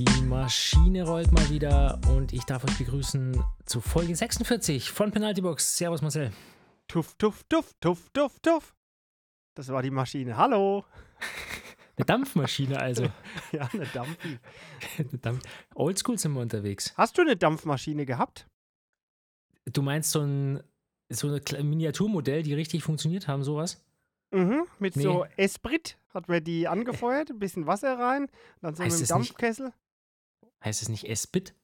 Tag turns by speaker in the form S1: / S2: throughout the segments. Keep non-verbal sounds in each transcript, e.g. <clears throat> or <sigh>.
S1: Die Maschine rollt mal wieder und ich darf euch begrüßen zu Folge 46 von Penalty Box. Servus Marcel.
S2: Tuff, tuff, tuff, tuff, tuff, tuff. Das war die Maschine. Hallo. <laughs>
S1: Eine Dampfmaschine also. <laughs>
S2: Ja, eine Dampfi. <laughs>
S1: Eine Dampf Oldschool sind wir unterwegs.
S2: Hast du eine Dampfmaschine gehabt?
S1: Du meinst so ein, so ein Miniaturmodell, die richtig funktioniert haben, sowas?
S2: Mhm, mit
S1: Nee.
S2: so Esprit hat man die angefeuert, ein bisschen Wasser rein, dann so
S1: Heißt
S2: mit
S1: es
S2: dem
S1: nicht-
S2: Dampfkessel.
S1: Heißt es nicht Esprit?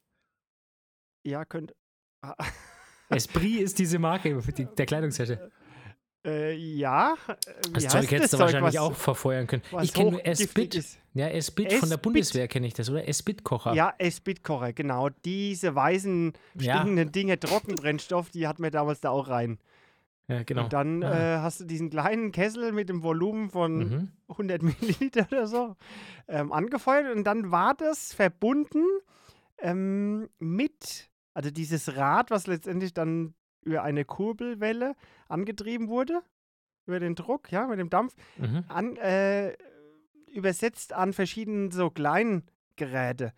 S2: Ja, könnte. <laughs>
S1: Esprit ist diese Marke die, der Kleidungshersteller.
S2: Äh, ja. äh, Wie
S1: Das Zeug hättest du
S2: Zeug,
S1: wahrscheinlich
S2: was,
S1: auch verfeuern können. Ich kenne Esprit. Ja, Esprit von der. Bundeswehr kenne ich das, oder? Esprit-Kocher.
S2: Ja, Esprit-Kocher, genau. Diese weißen,
S1: Ja.
S2: stinkenden Dinge, Trockenbrennstoff, die hat man damals da auch rein.
S1: Ja, genau.
S2: Und dann
S1: Ah.
S2: äh, hast du diesen kleinen Kessel mit dem Volumen von
S1: mhm.
S2: 100 <laughs> Milliliter oder so ähm, angefeuert und dann war das verbunden ähm, mit, also dieses Rad, was letztendlich dann über eine Kurbelwelle angetrieben wurde, über den Druck, ja, mit dem Dampf,
S1: Mhm.
S2: an, äh, übersetzt an verschiedenen so kleinen Geräte.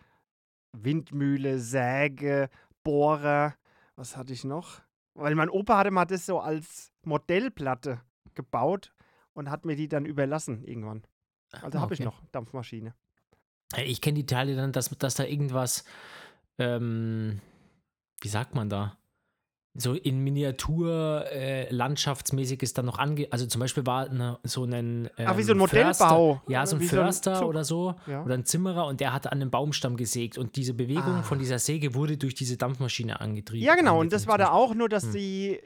S2: Windmühle, Säge, Bohrer, was hatte ich noch? Weil mein Opa hatte mal das so als Modellplatte gebaut und hat mir die dann überlassen irgendwann. Also
S1: Ah,
S2: habe ich noch Dampfmaschine.
S1: Äh, Ich kenne die Teile dann, dass, dass da irgendwas, ähm, wie sagt man da? So in Miniatur äh, landschaftsmäßig ist dann noch ange. Also zum Beispiel war eine, so ein. Ähm,
S2: Ach, wie so ein
S1: Förster-
S2: Modellbau.
S1: Ja, so ein
S2: Wie so ein
S1: Förster oder so.
S2: Ja.
S1: Oder ein Zimmerer und der hatte an einem Baumstamm gesägt und diese Bewegung
S2: Ah.
S1: von dieser Säge wurde durch diese Dampfmaschine angetrieben.
S2: Ja, genau. Und das war da auch nur, dass
S1: Hm.
S2: die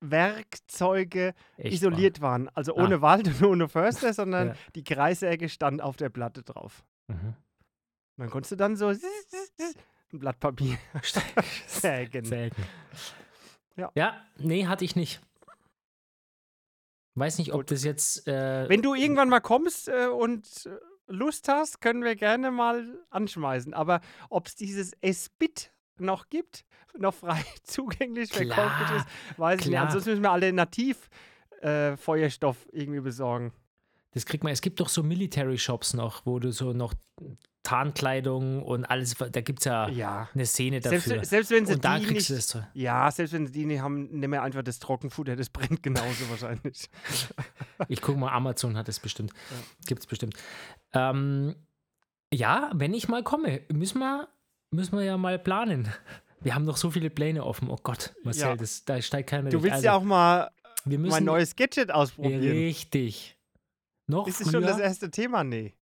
S2: Werkzeuge.
S1: Echt
S2: isoliert waren. Also
S1: Ah.
S2: ohne Wald und ohne Förster, sondern <laughs>
S1: Ja.
S2: die Kreissäge stand auf der Platte drauf.
S1: wahr. Mhm.
S2: Dann konntest du dann so ein Blatt Papier <laughs> <laughs> sägen.
S1: Selten.
S2: Ja.
S1: ja, nee, hatte ich nicht. Weiß nicht, ob
S2: Gut.
S1: das jetzt. Äh,
S2: Wenn du irgendwann mal kommst äh, und äh, Lust hast, können wir gerne mal anschmeißen. Aber ob es dieses Espit noch gibt, noch frei <laughs> zugänglich
S1: Klar,
S2: ist, weiß ich nicht.
S1: klar.
S2: Ansonsten müssen wir alternativ äh, Feuerstoff irgendwie besorgen.
S1: Das kriegt man. Es gibt doch so Military Shops noch, wo du so noch Tarnkleidung und alles. Da gibt es ja,
S2: Ja.
S1: eine Szene
S2: Selbst,
S1: dafür.
S2: selbst wenn sie
S1: und da
S2: die
S1: kriegst
S2: nicht,
S1: du das. so-
S2: Ja, selbst wenn sie die nicht haben, nimm mir einfach das Trockenfutter, das brennt genauso <laughs> wahrscheinlich.
S1: Ich gucke mal, Amazon hat es bestimmt. Gibt es bestimmt. Ähm, ja, wenn ich mal komme, müssen wir, müssen wir ja mal planen. Wir haben noch so viele Pläne offen. Oh Gott, Marcel,
S2: Ja.
S1: das, da steigt keiner
S2: Du willst
S1: Also,
S2: ja auch mal
S1: wir müssen,
S2: mein neues Gadget ausprobieren.
S1: Richtig. Noch
S2: Ist es schon das erste Thema? Nee.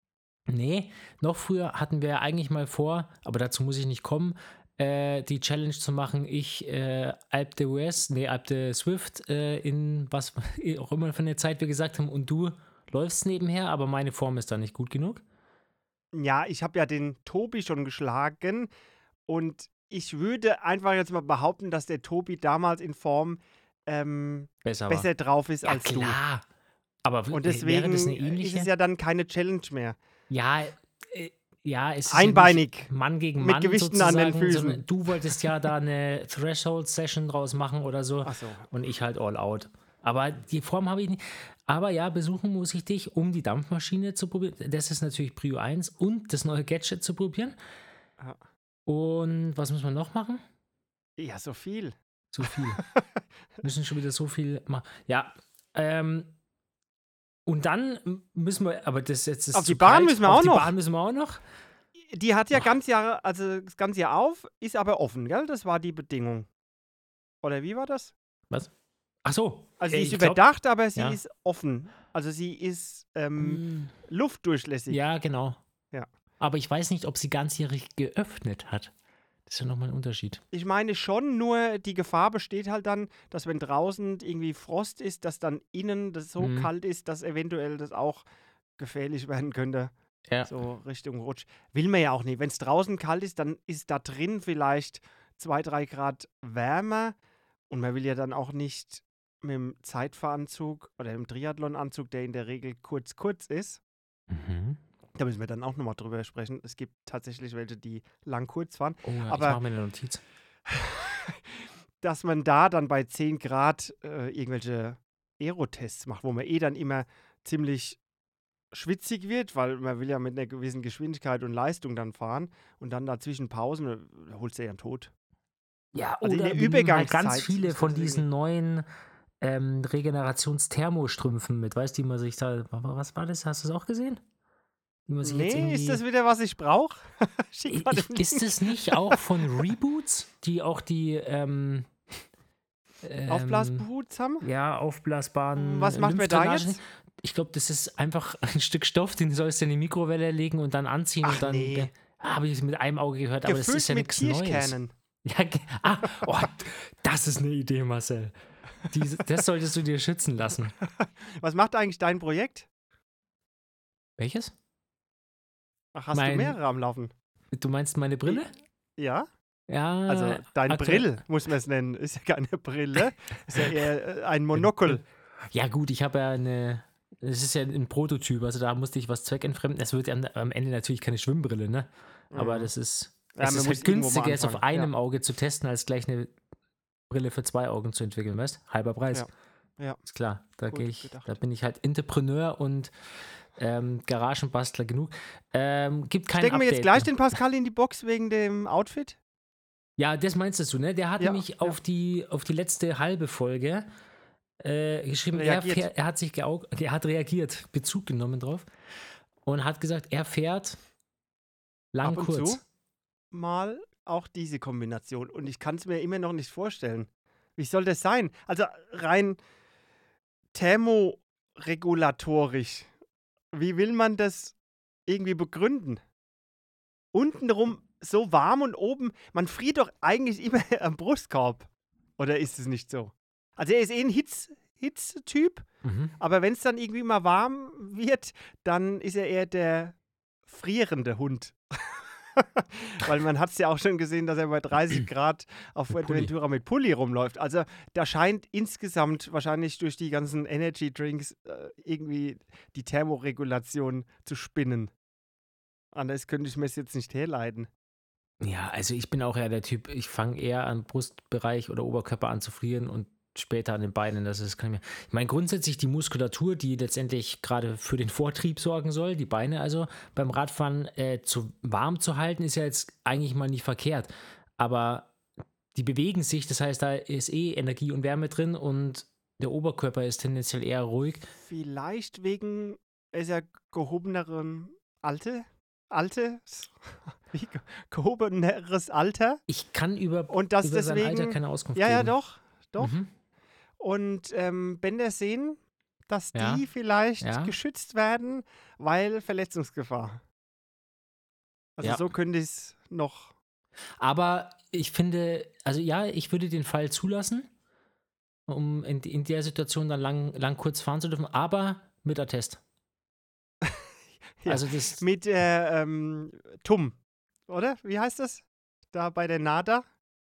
S1: Nee, noch früher hatten wir ja eigentlich mal vor, aber dazu muss ich nicht kommen, äh, die Challenge zu machen, ich äh, Alp de West, nee, Alp de Swift äh, in was <laughs> auch immer für eine Zeit wir gesagt haben und du läufst nebenher, aber meine Form ist da nicht gut genug.
S2: Ja, ich habe ja den Tobi schon geschlagen und ich würde einfach jetzt mal behaupten, dass der Tobi damals in Form ähm,
S1: Besser,
S2: besser drauf ist.
S1: Ja,
S2: als du.
S1: klar. Aber w-
S2: Und
S1: wäre
S2: deswegen
S1: das eine
S2: ist es ja dann keine Challenge mehr.
S1: Ja, äh, ja, es ist
S2: Einbeinig.
S1: Mann gegen
S2: Mit
S1: Mann
S2: Gewichten an den
S1: sozusagen,
S2: Füßen.
S1: Du wolltest ja da eine Threshold-Session draus machen oder so.
S2: Achso.
S1: und ich halt all out. Aber die Form habe ich nicht. Aber ja, besuchen muss ich dich, um die Dampfmaschine zu probieren. Das ist natürlich Prio 1 und das neue Gadget zu probieren.
S2: Ja.
S1: Und was müssen wir noch machen?
S2: Ja, so viel.
S1: Zu viel. <laughs> müssen schon wieder so viel machen. Ja, ähm, und dann müssen wir, aber das jetzt ist
S2: Auf die Bahn
S1: kalt.
S2: müssen wir
S1: Auf
S2: auch
S1: die
S2: noch.
S1: Bahn müssen wir auch noch.
S2: Die hat ja
S1: Ach.
S2: ganz Jahr, also das ganze Jahr auf, ist aber offen, gell? Das war die Bedingung. Oder wie war das?
S1: Ach so.
S2: Also
S1: äh,
S2: sie ist
S1: ich glaub-
S2: überdacht, aber sie
S1: ja.
S2: ist offen. Also sie ist ähm,
S1: Mm,
S2: luftdurchlässig.
S1: Ja, genau.
S2: Ja.
S1: Aber ich weiß nicht, ob sie ganzjährig geöffnet hat. Das ist ja nochmal ein Unterschied.
S2: Ich meine schon, nur die Gefahr besteht halt dann, dass wenn draußen irgendwie Frost ist, dass dann innen das so
S1: Mhm.
S2: kalt ist, dass eventuell das auch gefährlich <laughs> werden könnte.
S1: Ja.
S2: So Richtung Rutsch. Will man ja auch nicht. Wenn es draußen kalt ist, dann ist da drin vielleicht zwei, drei Grad wärmer. Und man will ja dann auch nicht mit dem Zeitfahranzug oder dem Triathlonanzug, der in der Regel kurz, kurz ist.
S1: Mhm.
S2: Da müssen wir dann auch nochmal drüber sprechen. Es gibt tatsächlich welche, die lang kurz fahren.
S1: Oh, ja,
S2: Aber-
S1: ich mache mir eine Notiz. <laughs>
S2: dass man da dann bei 10 Grad äh, irgendwelche Aerotests macht, wo man eh dann immer ziemlich schwitzig wird, weil man will ja mit einer gewissen Geschwindigkeit und Leistung dann fahren und dann dazwischen Pausen, äh, holst du ja einen Tot.
S1: Ja,
S2: Also in
S1: oder
S2: der
S1: nehmen halt ganz viele von diesen neuen ähm, Regenerationsthermostrümpfen mit. Weißt du, die man sich da. Was war das? Hast du es auch gesehen? Die man sich jetzt
S2: Nee,
S1: irgendwie,
S2: ist das wieder, was ich brauche? <laughs>
S1: Ist es nicht auch von Reboots, die auch die ähm, <laughs> ähm,
S2: Aufblasboots haben?
S1: Ja, aufblasbaren.
S2: Was macht man da jetzt?
S1: Ich glaube, das ist einfach <laughs> ein Stück Stoff, den sollst du in die Mikrowelle legen und dann anziehen
S2: Ach,
S1: und dann.
S2: nee.
S1: Ah, Habe ich mit einem Auge gehört, aber das
S2: Gefüllt
S1: ist ja nichts Neues. Ja, ah, oh, das ist eine Idee, Marcel. Diese, das solltest du dir schützen lassen.
S2: Was macht eigentlich dein Projekt?
S1: Welches?
S2: Ach, hast
S1: Mein-
S2: du mehrere am Laufen?
S1: Du meinst meine Brille?
S2: Ja?
S1: Ja.
S2: Also dein
S1: aktuell-
S2: Brill, muss man es nennen. <laughs> Ist ja keine Brille. Ist ja eher äh, ein Monokel.
S1: Ja, gut, ich habe ja eine. Es ist ja ein Prototyp, also da musste ich was zweckentfremden. Es wird am, am Ende natürlich keine Schwimmbrille, ne? Aber
S2: Mhm.
S1: das ist.
S2: Ja,
S1: es ist halt günstiger, es auf
S2: anfangen, ja.
S1: einem Auge zu testen, als gleich eine Brille für zwei Augen zu entwickeln, weißt Halber Preis.
S2: Ja. Ja.
S1: Ist klar. Da gehe ich,
S2: gedacht.
S1: da bin ich halt Entrepreneur und ähm, Garagenbastler genug. Ähm, gibt kein
S2: Stecken wir jetzt gleich den Pascal in die Box wegen dem Outfit?
S1: Ja, das meinst du, ne? Der hat
S2: Ja,
S1: nämlich
S2: ja.
S1: auf, die, auf die letzte halbe Folge äh, geschrieben, er, er hat sich er hat reagiert, Bezug genommen drauf und hat gesagt, er fährt lang
S2: Ab und
S1: kurz.
S2: zu. Mal auch diese Kombination. Und ich kann es mir immer noch nicht vorstellen. Wie soll das sein? Also rein thermoregulatorisch. Wie will man das irgendwie begründen? Untenrum so warm und oben, man friert doch eigentlich immer <laughs> am Brustkorb. Oder ist es nicht so? Also er ist eh ein Hitz, Hitzetyp,
S1: Mhm.
S2: aber wenn es dann irgendwie mal warm wird, dann ist er eher der frierende Hund. <laughs> <laughs> Weil man hat es ja auch schon gesehen, dass er bei 30 Grad auf. Fuerteventura mit Pulli rumläuft. Also da scheint insgesamt wahrscheinlich durch die ganzen Energy Drinks äh, irgendwie die Thermoregulation zu spinnen. Anders könnte ich mir es jetzt nicht herleiten.
S1: Ja, also ich bin auch eher der Typ, ich fange eher am Brustbereich oder Oberkörper an zu frieren und später an den Beinen. Das ist, kann ich, mir, ich meine, grundsätzlich die Muskulatur, die letztendlich gerade für den Vortrieb sorgen soll, die Beine also beim Radfahren äh, zu warm zu halten, ist ja jetzt eigentlich mal nicht verkehrt. Aber die bewegen sich, das heißt, da ist eh Energie und Wärme drin und der Oberkörper ist tendenziell eher ruhig.
S2: Vielleicht wegen er gehobeneren Alte? Alte? <laughs> Wie? ge- Gehobeneres Alter?
S1: Ich kann über,
S2: Und das
S1: über sein Alter
S2: deswegen.
S1: keine Auskunft
S2: Ja, ja,
S1: geben.
S2: doch. Doch.
S1: Mhm.
S2: Und ähm, Bänder sehen, dass
S1: Ja.
S2: die vielleicht
S1: Ja.
S2: geschützt werden, weil Verletzungsgefahr. Also
S1: Ja.
S2: so könnte ich es noch.
S1: Aber ich finde, also ja, ich würde den Fall zulassen, um in, in der Situation dann lang, lang kurz fahren zu dürfen, aber mit Attest. <laughs> Also das,
S2: Mit äh, ähm, TUM, oder? Wie heißt das? Da bei der NADA?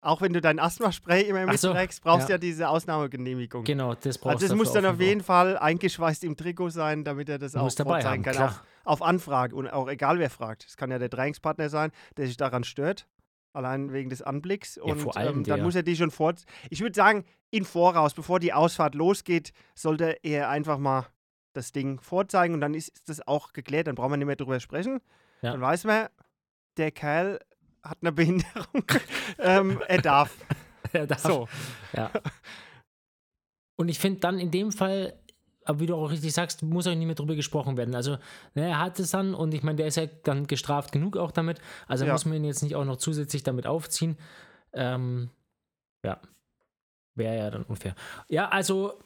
S2: Auch wenn du dein Asthma-Spray immer
S1: Ach so,
S2: mitträgst, brauchst du
S1: ja.
S2: ja diese Ausnahmegenehmigung.
S1: genau, das brauchst
S2: Also es
S1: du
S2: muss dann auf jeden Fall eingeschweißt im Trikot sein, damit er das auch
S1: Muss dabei
S2: vorzeigen
S1: haben,
S2: kann.
S1: klar.
S2: Auf, auf Anfrage und auch egal wer fragt. Es kann ja der Trainingspartner sein, der sich daran stört, allein wegen des Anblicks. Und
S1: vor allem
S2: ähm, dann
S1: der.
S2: muss er die schon vor. Ich würde sagen, in Voraus, bevor die Ausfahrt losgeht, sollte er einfach mal das Ding vorzeigen und dann ist, ist das auch geklärt. Dann braucht man nicht mehr drüber sprechen.
S1: Ja.
S2: Dann weiß man, der Kerl hat eine Behinderung. <laughs> ähm, er darf. <laughs>
S1: Er darf-
S2: So.
S1: Ja. Und ich finde dann in dem Fall, aber wie du auch richtig sagst, muss auch nicht mehr drüber gesprochen werden. Also, ne, er hat es dann und ich meine, der ist ja dann gestraft genug auch damit. Also
S2: Ja.
S1: muss man ihn jetzt nicht auch noch zusätzlich damit aufziehen. Ähm, ja. Wäre ja dann unfair. Ja, also,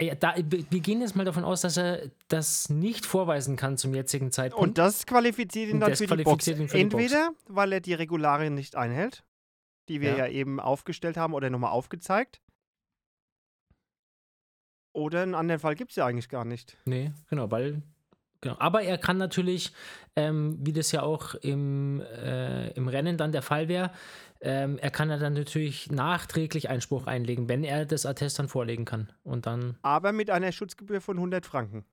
S1: ja, da, wir gehen jetzt mal davon aus, dass er das nicht vorweisen kann zum jetzigen Zeitpunkt.
S2: Und das qualifiziert ihn dann für die Box.
S1: für die Box.
S2: Entweder, weil er die Regularien nicht einhält, die wir
S1: Ja.
S2: ja, eben aufgestellt haben oder nochmal aufgezeigt. Oder einen anderen Fall gibt es ja eigentlich gar nicht.
S1: Nee, genau, weil. Genau. Aber er kann natürlich, ähm, wie das ja auch im, äh, im Rennen dann der Fall wäre, ähm, er kann ja dann natürlich nachträglich Einspruch einlegen, wenn er das Attest dann vorlegen kann. Und dann,
S2: Aber mit einer Schutzgebühr von 100 Franken.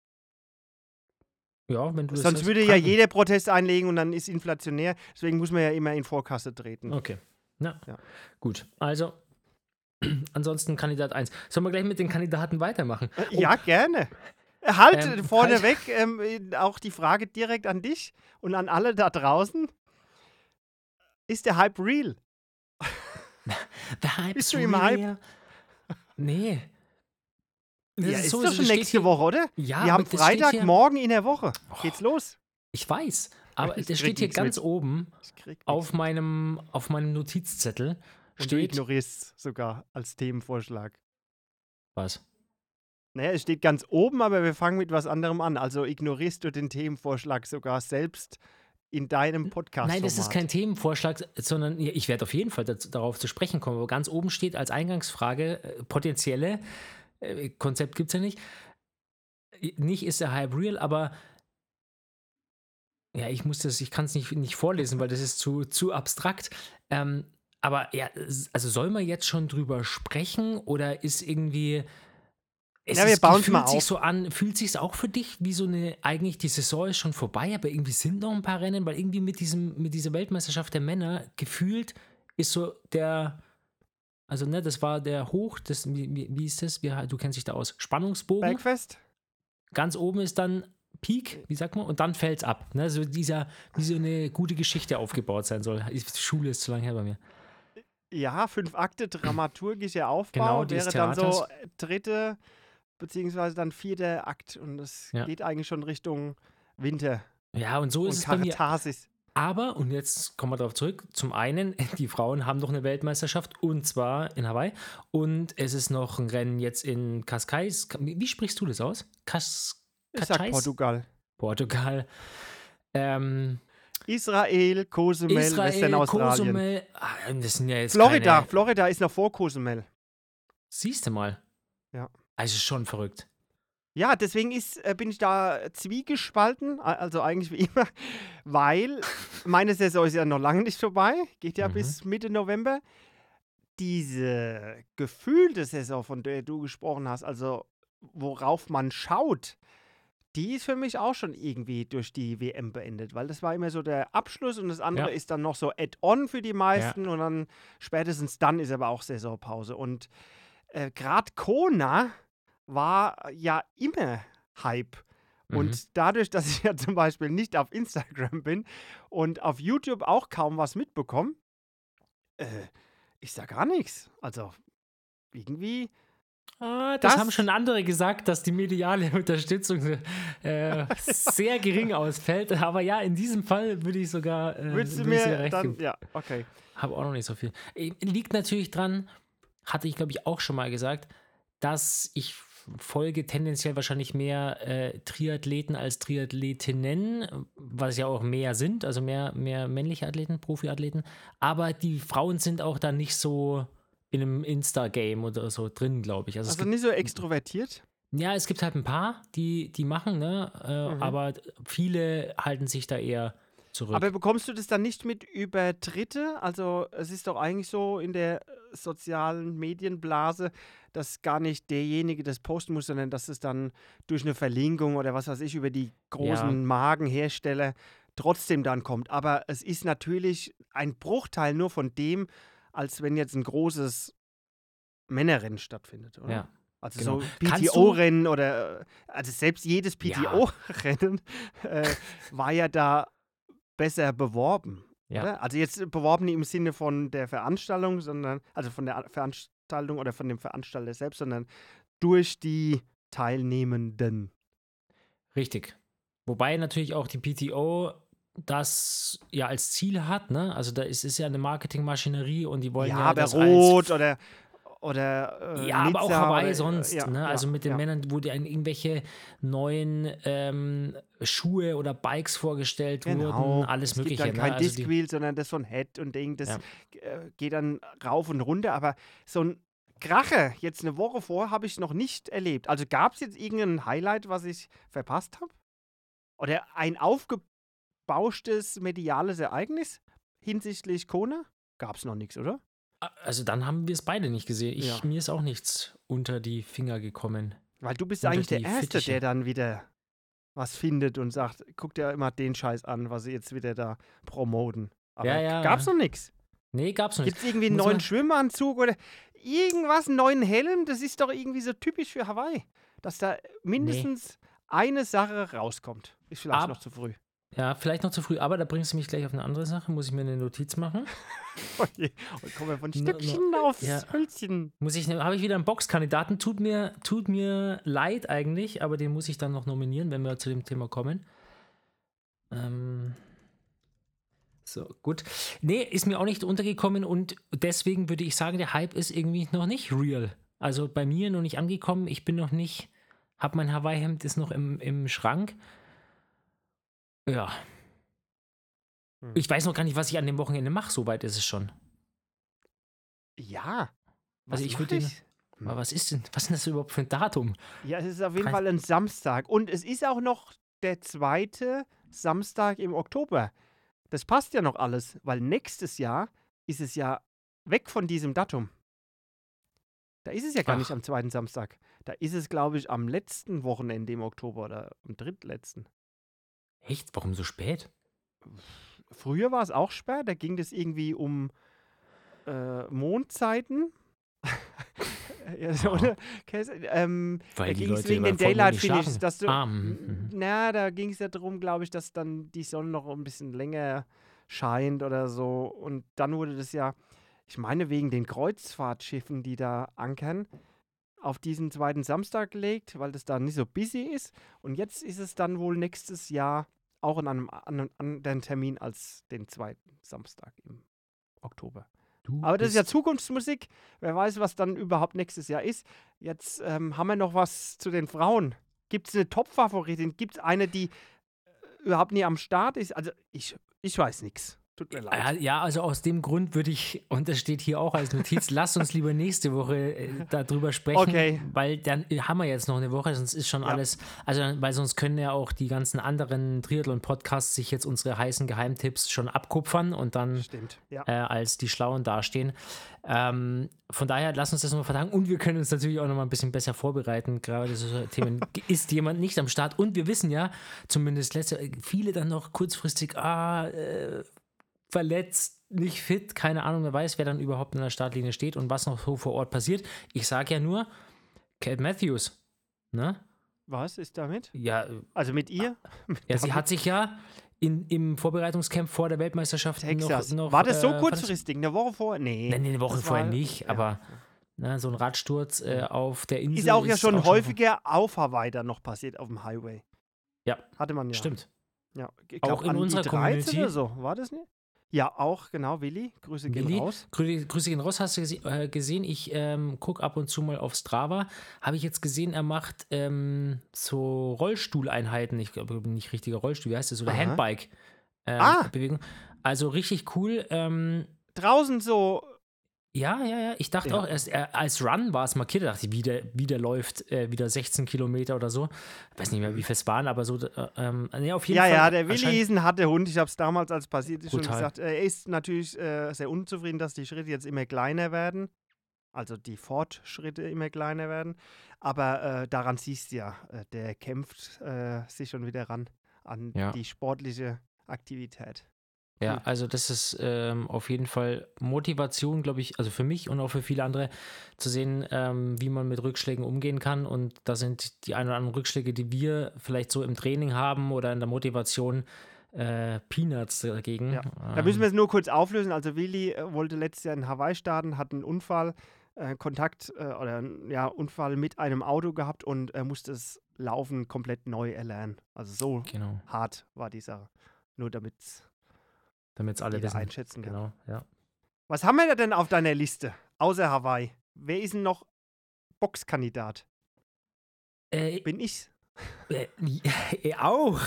S1: ja, wenn du das
S2: Sonst
S1: sagst,
S2: würde ja
S1: Franken.
S2: jeder Protest einlegen und dann ist inflationär. Deswegen muss man ja immer in Vorkasse treten.
S1: Okay. Ja.
S2: Ja.
S1: Gut. Also, <clears throat> ansonsten Kandidat 1. Sollen wir gleich mit den Kandidaten weitermachen?
S2: Äh, Ja, gerne. Halt
S1: Ähm,
S2: vorneweg ähm, äh, auch die Frage direkt an dich und an alle da draußen. Ist der Hype real?
S1: The Hype
S2: Bist
S1: is
S2: du im Hype?
S1: Nee. Das
S2: ja, ist,
S1: so,
S2: doch
S1: das
S2: schon nächste
S1: hier-
S2: Woche, oder?
S1: Ja,
S2: Wir haben
S1: aber das steht
S2: Freitag,
S1: hier-
S2: morgen in der Woche. Geht's los?
S1: Ich weiß, aber das steht hier ganz
S2: mit.
S1: oben auf meinem, auf meinem Notizzettel.
S2: Und du
S1: Steht.
S2: ignorierst sogar als Themenvorschlag.
S1: Was?
S2: Naja, es steht ganz oben, aber wir fangen mit was anderem an. Also ignorierst du den Themenvorschlag sogar selbst in deinem Podcast.
S1: Nein, das ist kein Themenvorschlag, sondern ich werde auf jeden Fall dazu, darauf zu sprechen kommen. Aber ganz oben steht als Eingangsfrage äh, potenzielle, äh, Konzept gibt es ja nicht. Nicht ist der Hype real, aber ja, ich muss das, ich kann es nicht, nicht vorlesen, weil das ist zu, zu abstrakt. Ähm, aber ja, also soll man jetzt schon drüber sprechen oder ist irgendwie. Es
S2: Ja, wir
S1: ist,
S2: bauen's
S1: fühlt
S2: mal
S1: sich
S2: auf.
S1: so an, fühlt sich auch für dich wie so eine, eigentlich die Saison ist schon vorbei, aber irgendwie sind noch ein paar Rennen, weil irgendwie mit diesem, mit dieser Weltmeisterschaft der Männer gefühlt ist so der, also ne, das war der Hoch, das, wie, wie, ist das? Wie, du kennst dich da aus. Spannungsbogen.
S2: Bergfest?
S1: Ganz oben ist dann Peak, wie sagt man, und dann fällt es ab. Ne? So dieser, wie so eine gute Geschichte aufgebaut sein soll. Die Schule ist zu lange her bei mir.
S2: Ja, fünf Akte, dramaturgischer Aufbau.
S1: Genau,
S2: wäre dann so dritte, beziehungsweise dann vierter Akt. Und das
S1: Ja.
S2: geht eigentlich schon Richtung Winter
S1: Ja, und so ist
S2: und
S1: es bei mir. Aber, und jetzt kommen wir darauf zurück, zum einen, <laughs> die Frauen haben noch eine Weltmeisterschaft und zwar in Hawaii. Und es ist noch ein Rennen jetzt in Cascais. Wie sprichst du das aus? Cas
S2: Ich sag? Portugal.
S1: Portugal. Ähm,
S2: Israel, Cozumel,
S1: Israel,
S2: Western-Australien.
S1: Cozumel. Ah, das sind ja jetzt
S2: Florida.
S1: Keine,
S2: Florida ist noch vor Cozumel.
S1: Siehst du mal.
S2: Ja.
S1: Also schon verrückt.
S2: Ja, deswegen ist, äh, bin ich da zwiegespalten, also eigentlich wie immer, <laughs> weil meine Saison ist ja noch lange nicht vorbei, geht ja
S1: Mhm.
S2: bis Mitte November. Diese gefühlte Saison, von der du gesprochen hast, also worauf man schaut, die ist für mich auch schon irgendwie durch die WM beendet, weil das war immer so der Abschluss und das andere
S1: Ja.
S2: ist dann noch so Add-on für die meisten und dann spätestens dann ist aber auch Saisonpause. Und äh, gerade Kona war ja immer Hype.
S1: Mhm.
S2: Und dadurch, dass ich <laughs> ja zum Beispiel nicht auf Instagram bin und auf YouTube auch kaum was mitbekomme, äh, ist da gar nichts. Also irgendwie,
S1: Ah, das,
S2: Das-
S1: haben schon andere gesagt, dass die mediale <laughs> Unterstützung äh, <laughs> sehr gering ausfällt. Aber ja, in diesem Fall würde ich sogar. Äh,
S2: würdest du
S1: ich
S2: mir
S1: recht
S2: dann, ja, okay.
S1: Habe auch noch nicht so viel. Äh, Liegt natürlich dran, hatte ich glaube ich auch schon mal gesagt, dass ich folge tendenziell wahrscheinlich mehr äh, Triathleten als Triathletinnen, was ja auch mehr sind, also mehr, mehr männliche Athleten, Profiathleten. Aber die Frauen sind auch da nicht so in einem Insta-Game oder so drin, glaube ich. Also,
S2: Also
S1: gibt,
S2: nicht so extrovertiert.
S1: ja, es gibt halt ein paar, die, die machen, ne? Äh,
S2: Mhm.
S1: aber viele halten sich da eher zurück.
S2: Aber bekommst du das dann nicht mit über Dritte? Also es ist doch eigentlich so in der sozialen Medienblase, dass gar nicht derjenige das posten muss, sondern dass es dann durch eine Verlinkung oder was weiß ich über die großen
S1: Ja.
S2: Magenhersteller trotzdem dann kommt. Aber es ist natürlich ein Bruchteil nur von dem, als wenn jetzt ein großes Männerrennen stattfindet, oder?
S1: ja.
S2: Also
S1: Genau.
S2: so PTO-Rennen oder also selbst jedes
S1: Ja.
S2: PTO-Rennen äh, war ja da besser beworben.
S1: Ja.
S2: Oder? Also jetzt beworben nicht im Sinne von der Veranstaltung, sondern also von der Veranstaltung oder von dem Veranstalter selbst, sondern durch die Teilnehmenden.
S1: Richtig. Wobei natürlich auch die PTO das ja als Ziel hat, ne? Also da ist, ist ja eine Marketingmaschinerie und die wollen
S2: ja,
S1: ja,
S2: aber
S1: das
S2: Rot
S1: als,
S2: oder oder äh,
S1: ja, aber auch
S2: Nizza
S1: Hawaii
S2: oder,
S1: sonst,
S2: ja,
S1: ne?
S2: ja,
S1: Also mit den
S2: ja.
S1: Männern, wo die an irgendwelche neuen ähm, Schuhe oder Bikes vorgestellt
S2: Genau.
S1: wurden, alles
S2: es
S1: Mögliche.
S2: Gibt dann
S1: ne?
S2: kein
S1: Also die-
S2: Diskwheel, sondern das von Head und Ding, das äh, geht dann rauf und runter. Aber so ein Kracher jetzt eine Woche vor habe ich noch nicht erlebt. Also gab es jetzt irgendein Highlight, was ich verpasst habe? Oder ein aufgebauschtes mediales Ereignis hinsichtlich Kona? Gab es noch nichts, oder?
S1: Also dann haben wir es beide nicht gesehen. Ich,
S2: Ja.
S1: Mir ist auch nichts unter die Finger gekommen.
S2: Weil du bist
S1: Unter
S2: eigentlich der Erste,
S1: Fittiche.
S2: der dann wieder was findet und sagt, guck dir immer den Scheiß an, was sie jetzt wieder da promoten. Aber
S1: Ja, ja,
S2: gab's noch nichts.
S1: Nee, gab's noch nicht.
S2: Gibt es irgendwie einen
S1: Muss
S2: neuen
S1: man-
S2: Schwimmanzug oder irgendwas, einen neuen Helm? Das ist doch irgendwie so typisch für Hawaii. Dass da mindestens eine Sache rauskommt. Ist vielleicht
S1: Ab-
S2: noch zu früh.
S1: Ja, vielleicht noch zu früh, aber da bringst du mich gleich auf eine andere Sache. Muss ich mir eine Notiz machen? <laughs>
S2: Je, und kommen wir von
S1: No- no-
S2: Stückchen aufs
S1: ja.
S2: Hölzchen.
S1: Muss ich, habe ich wieder einen Boxkandidaten? Tut mir, tut mir leid eigentlich, aber den muss ich dann noch nominieren, wenn wir zu dem Thema kommen. Ähm, so, gut. Nee, ist mir auch nicht untergekommen und deswegen würde ich sagen, der Hype ist irgendwie noch nicht real. Also bei mir noch nicht angekommen. Ich bin noch nicht, hab mein Hawaii-Hemd ist noch im, im Schrank. Ja.
S2: Hm.
S1: Ich weiß noch gar nicht, was ich an dem Wochenende mache. So weit ist es schon.
S2: Ja.
S1: Also ich würde
S2: ich? Hm.
S1: Aber was ist denn, was ist denn das überhaupt für ein Datum?
S2: Ja, es ist auf jeden
S1: Kein-
S2: Fall ein Samstag. Und es ist auch noch der zweite Samstag im Oktober. Das passt ja noch alles, weil nächstes Jahr ist es ja weg von diesem Datum. Da ist es ja gar
S1: Ach.
S2: nicht am zweiten Samstag. Da ist es, glaube ich, am letzten Wochenende im Oktober oder am drittletzten.
S1: Echt? Warum so spät?
S2: Früher war es auch spät, da ging das irgendwie um äh, Mondzeiten. <laughs> ja, so? Käse- ähm,
S1: Weil
S2: da
S1: die
S2: ging es wegen den Daylight
S1: nicht
S2: Finish,
S1: schlafen.
S2: dass du,
S1: Ah, mhm, mhm.
S2: na, da ging es ja darum, glaube ich, dass dann die Sonne noch ein bisschen länger scheint oder so. Und dann wurde das ja, ich meine, wegen den Kreuzfahrtschiffen, die da ankern, auf diesen zweiten Samstag gelegt, weil das da nicht so busy ist. Und jetzt ist es dann wohl nächstes Jahr auch an einem, an einem anderen Termin als den zweiten Samstag im Oktober.
S1: Du
S2: Aber das ist ja Zukunftsmusik. Wer weiß, was dann überhaupt nächstes Jahr ist. Jetzt ähm, haben wir noch was zu den Frauen. Gibt es eine Top-Favoritin? Gibt es eine, die äh, überhaupt nie am Start ist? Also ich, ich weiß nichts. Tut mir
S1: Ja,
S2: leid.
S1: ja, also aus dem Grund würde ich, und das steht hier auch als Notiz, lass uns lieber nächste Woche äh, darüber sprechen,
S2: Okay.
S1: weil dann haben wir jetzt noch eine Woche, sonst ist schon
S2: Ja.
S1: alles, also weil sonst können ja auch die ganzen anderen Triathlon-Podcasts sich jetzt unsere heißen Geheimtipps schon abkupfern und dann.
S2: Ja.
S1: äh, als die Schlauen dastehen. Ähm, von daher, lass uns das nochmal vertagen und wir können uns natürlich auch nochmal ein bisschen besser vorbereiten. Gerade so Themen, <laughs> ist jemand nicht am Start? Und wir wissen ja, zumindest letzte, viele dann noch kurzfristig, ah, äh, verletzt, nicht fit, keine Ahnung, wer weiß, wer dann überhaupt in der Startlinie steht und was noch so vor Ort passiert. Ich sage ja nur, Kate Matthews, ne?
S2: Was ist damit?
S1: Ja,
S2: Also mit ihr?
S1: ja sie hat sich ja in, im Vorbereitungscamp vor der Weltmeisterschaft
S2: Texas.
S1: noch, noch
S2: war das so
S1: äh,
S2: kurzfristig? Eine Woche vorher? Nee.
S1: Nein, eine Woche vorher nicht,
S2: ja.
S1: aber ne, so ein Radsturz äh, auf der Insel.
S2: Ist auch ja schon
S1: auch
S2: häufiger auf Hawaii dann noch passiert auf dem Highway.
S1: Ja.
S2: Hatte man ja.
S1: Stimmt.
S2: Ja.
S1: Auch in unserer
S2: I13
S1: Community.
S2: oder so. War das nicht? Ja, auch, genau. Willi, Grüße gehen
S1: Willi,
S2: raus.
S1: Grü Grüße gehen raus, hast du gese äh, gesehen. Ich ähm, gucke ab und zu mal auf Strava. Habe ich jetzt gesehen, er macht ähm, so Rollstuhleinheiten. Ich glaube, nicht richtiger Rollstuhl, wie heißt das? Oder
S2: Aha.
S1: Handbike. Ähm,
S2: Ah.
S1: Bewegung. Also richtig cool. Ähm,
S2: Draußen so
S1: Ja, ja, ja. Ich dachte
S2: Ja.
S1: auch, erst äh, als Run war es markiert. Da dachte ich, wieder, wieder läuft, äh, wieder 16 Kilometer oder so. Ich weiß nicht mehr, wie viel es waren, aber so, äh, ähm, nee, auf jeden
S2: Ja,
S1: Fall.
S2: ja, der Willi ist ein harter Hund. Ich habe es damals, als passiert ist, schon gesagt. Er ist natürlich äh, sehr unzufrieden, dass die Schritte jetzt immer kleiner werden. Also die Fortschritte immer kleiner werden. Aber äh, daran siehst du ja, äh, der kämpft äh, sich schon wieder ran an
S1: Ja.
S2: die sportliche Aktivität.
S1: Ja,
S2: Cool.
S1: also das ist ähm, auf jeden Fall Motivation, glaube ich, also für mich und auch für viele andere, zu sehen, ähm, wie man mit Rückschlägen umgehen kann. Und da sind die ein oder anderen Rückschläge, die wir vielleicht so im Training haben oder in der Motivation, äh, Peanuts dagegen.
S2: Ja. Da müssen
S1: Ähm,
S2: wir es nur kurz auflösen. Also Willi äh, wollte letztes Jahr in Hawaii starten, hat einen Unfall, äh, Kontakt äh, oder einen, ja, Unfall mit einem Auto gehabt und er musste das Laufen komplett neu erlernen. Also so
S1: Genau,
S2: hart war die Sache. Nur damit es
S1: damit es alle
S2: jeder
S1: wissen.
S2: einschätzen kann.
S1: Genau, ja.
S2: Was haben wir denn auf deiner Liste, außer Hawaii? Wer ist denn noch Boxkandidat?
S1: Äh,
S2: Bin <laughs> ich?
S1: äh, äh, auch.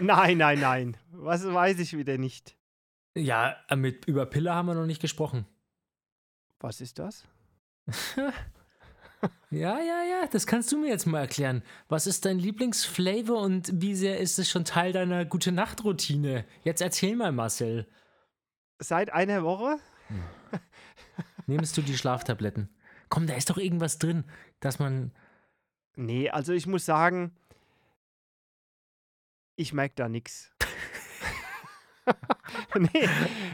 S2: Nein, nein, nein. Was weiß ich wieder nicht.
S1: Ja, äh, mit über Pille haben wir noch nicht gesprochen.
S2: Was ist das? <laughs>
S1: Ja, ja, ja, das kannst du mir jetzt mal erklären. Was ist dein Lieblingsflavor und wie sehr ist es schon Teil deiner gute Nacht-Routine? Jetzt erzähl mal, Marcel.
S2: Seit einer Woche?
S1: Nimmst du die Schlaftabletten? Komm, da ist doch irgendwas drin, dass man.
S2: Nee, also ich muss sagen, ich merke da nichts. <laughs> nee,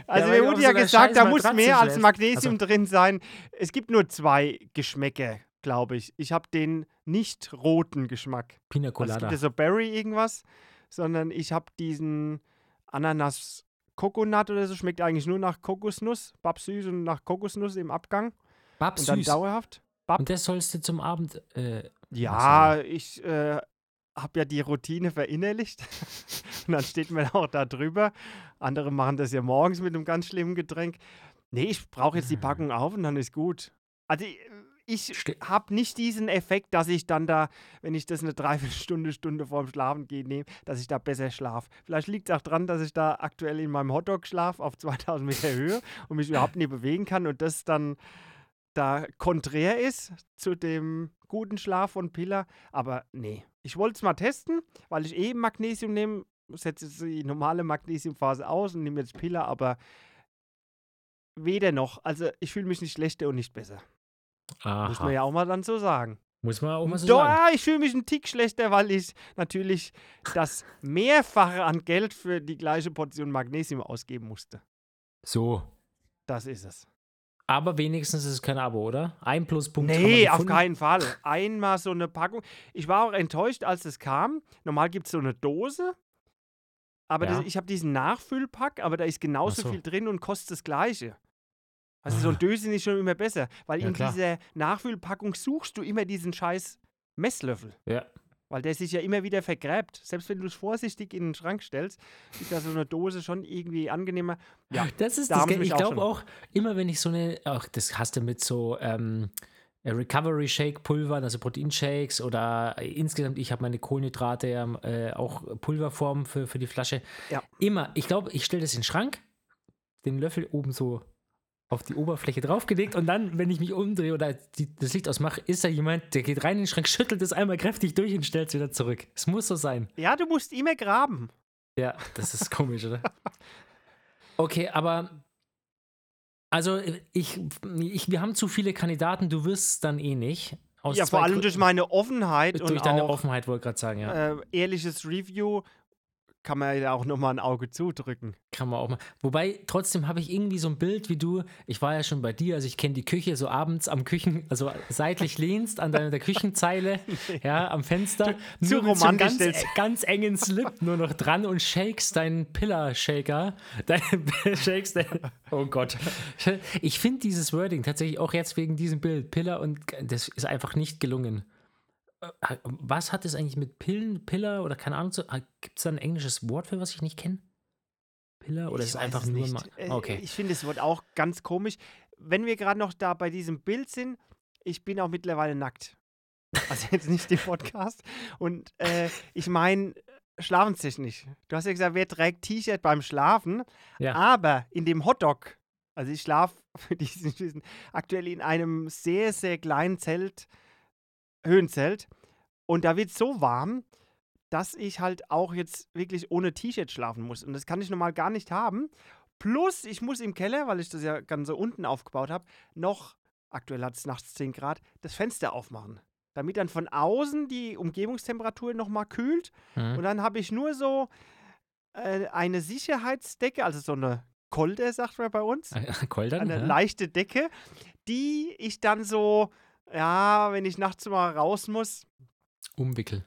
S2: also mir wurde ja gesagt, da muss mehr als. Magnesium drin sein. Es gibt nur zwei Geschmäcker glaube ich. Ich habe den nicht roten Geschmack.
S1: Pina
S2: Also es gibt
S1: Colada.
S2: ja so Berry irgendwas, sondern ich habe diesen Ananas Coconut oder so. Schmeckt eigentlich nur nach Kokosnuss, babsüß und nach Kokosnuss im Abgang.
S1: Bab
S2: Und dann dauerhaft. Bab
S1: Und das sollst du zum Abend. Äh,
S2: Ja, ich äh, habe ja die Routine verinnerlicht. <laughs> und dann steht man auch da drüber. Andere machen das ja morgens mit einem ganz schlimmen Getränk. Nee, ich brauche jetzt die
S1: Ah.
S2: Packung auf und dann ist gut. Also ich, habe nicht diesen Effekt, dass ich dann da, wenn ich das eine Dreiviertelstunde, Stunde vorm Schlafen gehen nehme, dass ich da besser schlafe. Vielleicht liegt es auch daran, dass ich da aktuell in meinem Hotdog schlafe auf 2000 Meter Höhe und mich überhaupt nicht bewegen kann und das dann da konträr ist zu dem guten Schlaf von Piller. Aber nee, ich wollte es mal testen, weil ich eben Magnesium nehme, setze jetzt die normale Magnesiumphase aus und nehme jetzt Piller, aber weder noch. Also ich fühle mich nicht schlechter und nicht besser.
S1: Aha.
S2: Muss man ja auch mal dann so sagen.
S1: Muss man auch mal so
S2: Doch,
S1: sagen.
S2: ah, ich fühle mich einen Tick schlechter, weil ich natürlich das Mehrfache an Geld für die gleiche Portion Magnesium ausgeben musste.
S1: So.
S2: Das ist es.
S1: Aber wenigstens ist es kein Abo, oder? Ein Pluspunkt.
S2: Nee, auf keinen Fall. Einmal so eine Packung. Ich war auch enttäuscht, als es kam. Normal gibt es so eine Dose. Aber
S1: Ja.
S2: das, ich habe diesen Nachfüllpack, aber da ist genauso
S1: so.
S2: viel drin und kostet das Gleiche. Also so ein
S1: Ah.
S2: Döschen ist schon immer besser, weil
S1: Ja,
S2: in
S1: klar.
S2: dieser Nachfüllpackung suchst du immer diesen scheiß Messlöffel.
S1: Ja.
S2: Weil der sich ja immer wieder vergräbt. Selbst wenn du es vorsichtig in den Schrank stellst, ist ja so eine Dose schon irgendwie angenehmer. Ja,
S1: Das ist
S2: da
S1: das Ich glaube auch, immer wenn ich so eine, auch das hast du mit so ähm, Recovery Shake Pulvern, also Proteinshakes oder äh, insgesamt, ich habe meine Kohlenhydrate ja äh, auch Pulverform für, für die Flasche.
S2: Ja.
S1: Immer, ich glaube, ich stelle das in den Schrank, den Löffel oben so auf die Oberfläche draufgelegt und dann, wenn ich mich umdrehe oder die, das Licht ausmache, ist da jemand, der geht rein in den Schrank, schüttelt es einmal kräftig durch und stellt es wieder zurück. Es muss so sein.
S2: ja, du musst immer graben.
S1: Ja, das ist komisch, oder? <laughs> Okay, aber also ich, ich, wir haben zu viele Kandidaten, du wirst dann eh nicht.
S2: Ja, vor allem
S1: Grü-
S2: durch meine Offenheit
S1: durch
S2: und
S1: deine
S2: auch
S1: Offenheit, wollte ich gerade sagen, ja.
S2: äh, ehrliches Review kann man ja auch nochmal ein Auge zudrücken.
S1: Kann man auch mal. Wobei, trotzdem habe ich irgendwie so ein Bild wie du. Ich war ja schon bei dir, also ich kenne die Küche so abends am Küchen, also seitlich lehnst an deiner der Küchenzeile, <laughs> ja, am Fenster.
S2: zu
S1: nur mit so
S2: romantisch
S1: ganz, ganz engen Slip nur noch dran und shakes deinen Pillar-Shaker. Dein, shakes dein, <laughs> oh Gott. Ich finde dieses Wording tatsächlich auch jetzt wegen diesem Bild, Pillar und das ist einfach nicht gelungen. Äh, Was hat es eigentlich mit Pillen, Pillar oder keine Ahnung, gibt es da ein englisches Wort für, was ich nicht kenne? Pillar oder
S2: Ich
S1: ist es einfach
S2: es
S1: nur mal.
S2: Äh,
S1: Okay.
S2: Ich finde das Wort auch ganz komisch. Wenn wir gerade noch da bei diesem Bild sind, ich bin auch mittlerweile nackt. Also jetzt nicht im Podcast. Und äh, ich meine, schlafenstechnisch. Du hast ja gesagt, wer trägt T-Shirt beim Schlafen?
S1: Ja.
S2: Aber in dem Hotdog, also ich schlafe für die es nicht wissen, aktuell in einem sehr, sehr kleinen Zelt, Höhenzelt. Und da wird es so warm, dass ich halt auch jetzt wirklich ohne T-Shirt schlafen muss. Und das kann ich normal gar nicht haben. Plus, ich muss im Keller, weil ich das ja ganz so unten aufgebaut habe, noch, aktuell hat es nachts 10 Grad, das Fenster aufmachen. Damit dann von außen die Umgebungstemperatur nochmal kühlt. Und
S1: Mhm.
S2: dann habe ich nur so äh, eine Sicherheitsdecke, also so eine Kolde, sagt man bei uns. <laughs>
S1: Koldern?
S2: Eine
S1: ja?
S2: leichte Decke, die ich dann so, ja, wenn ich nachts mal raus muss,
S1: Umwickel.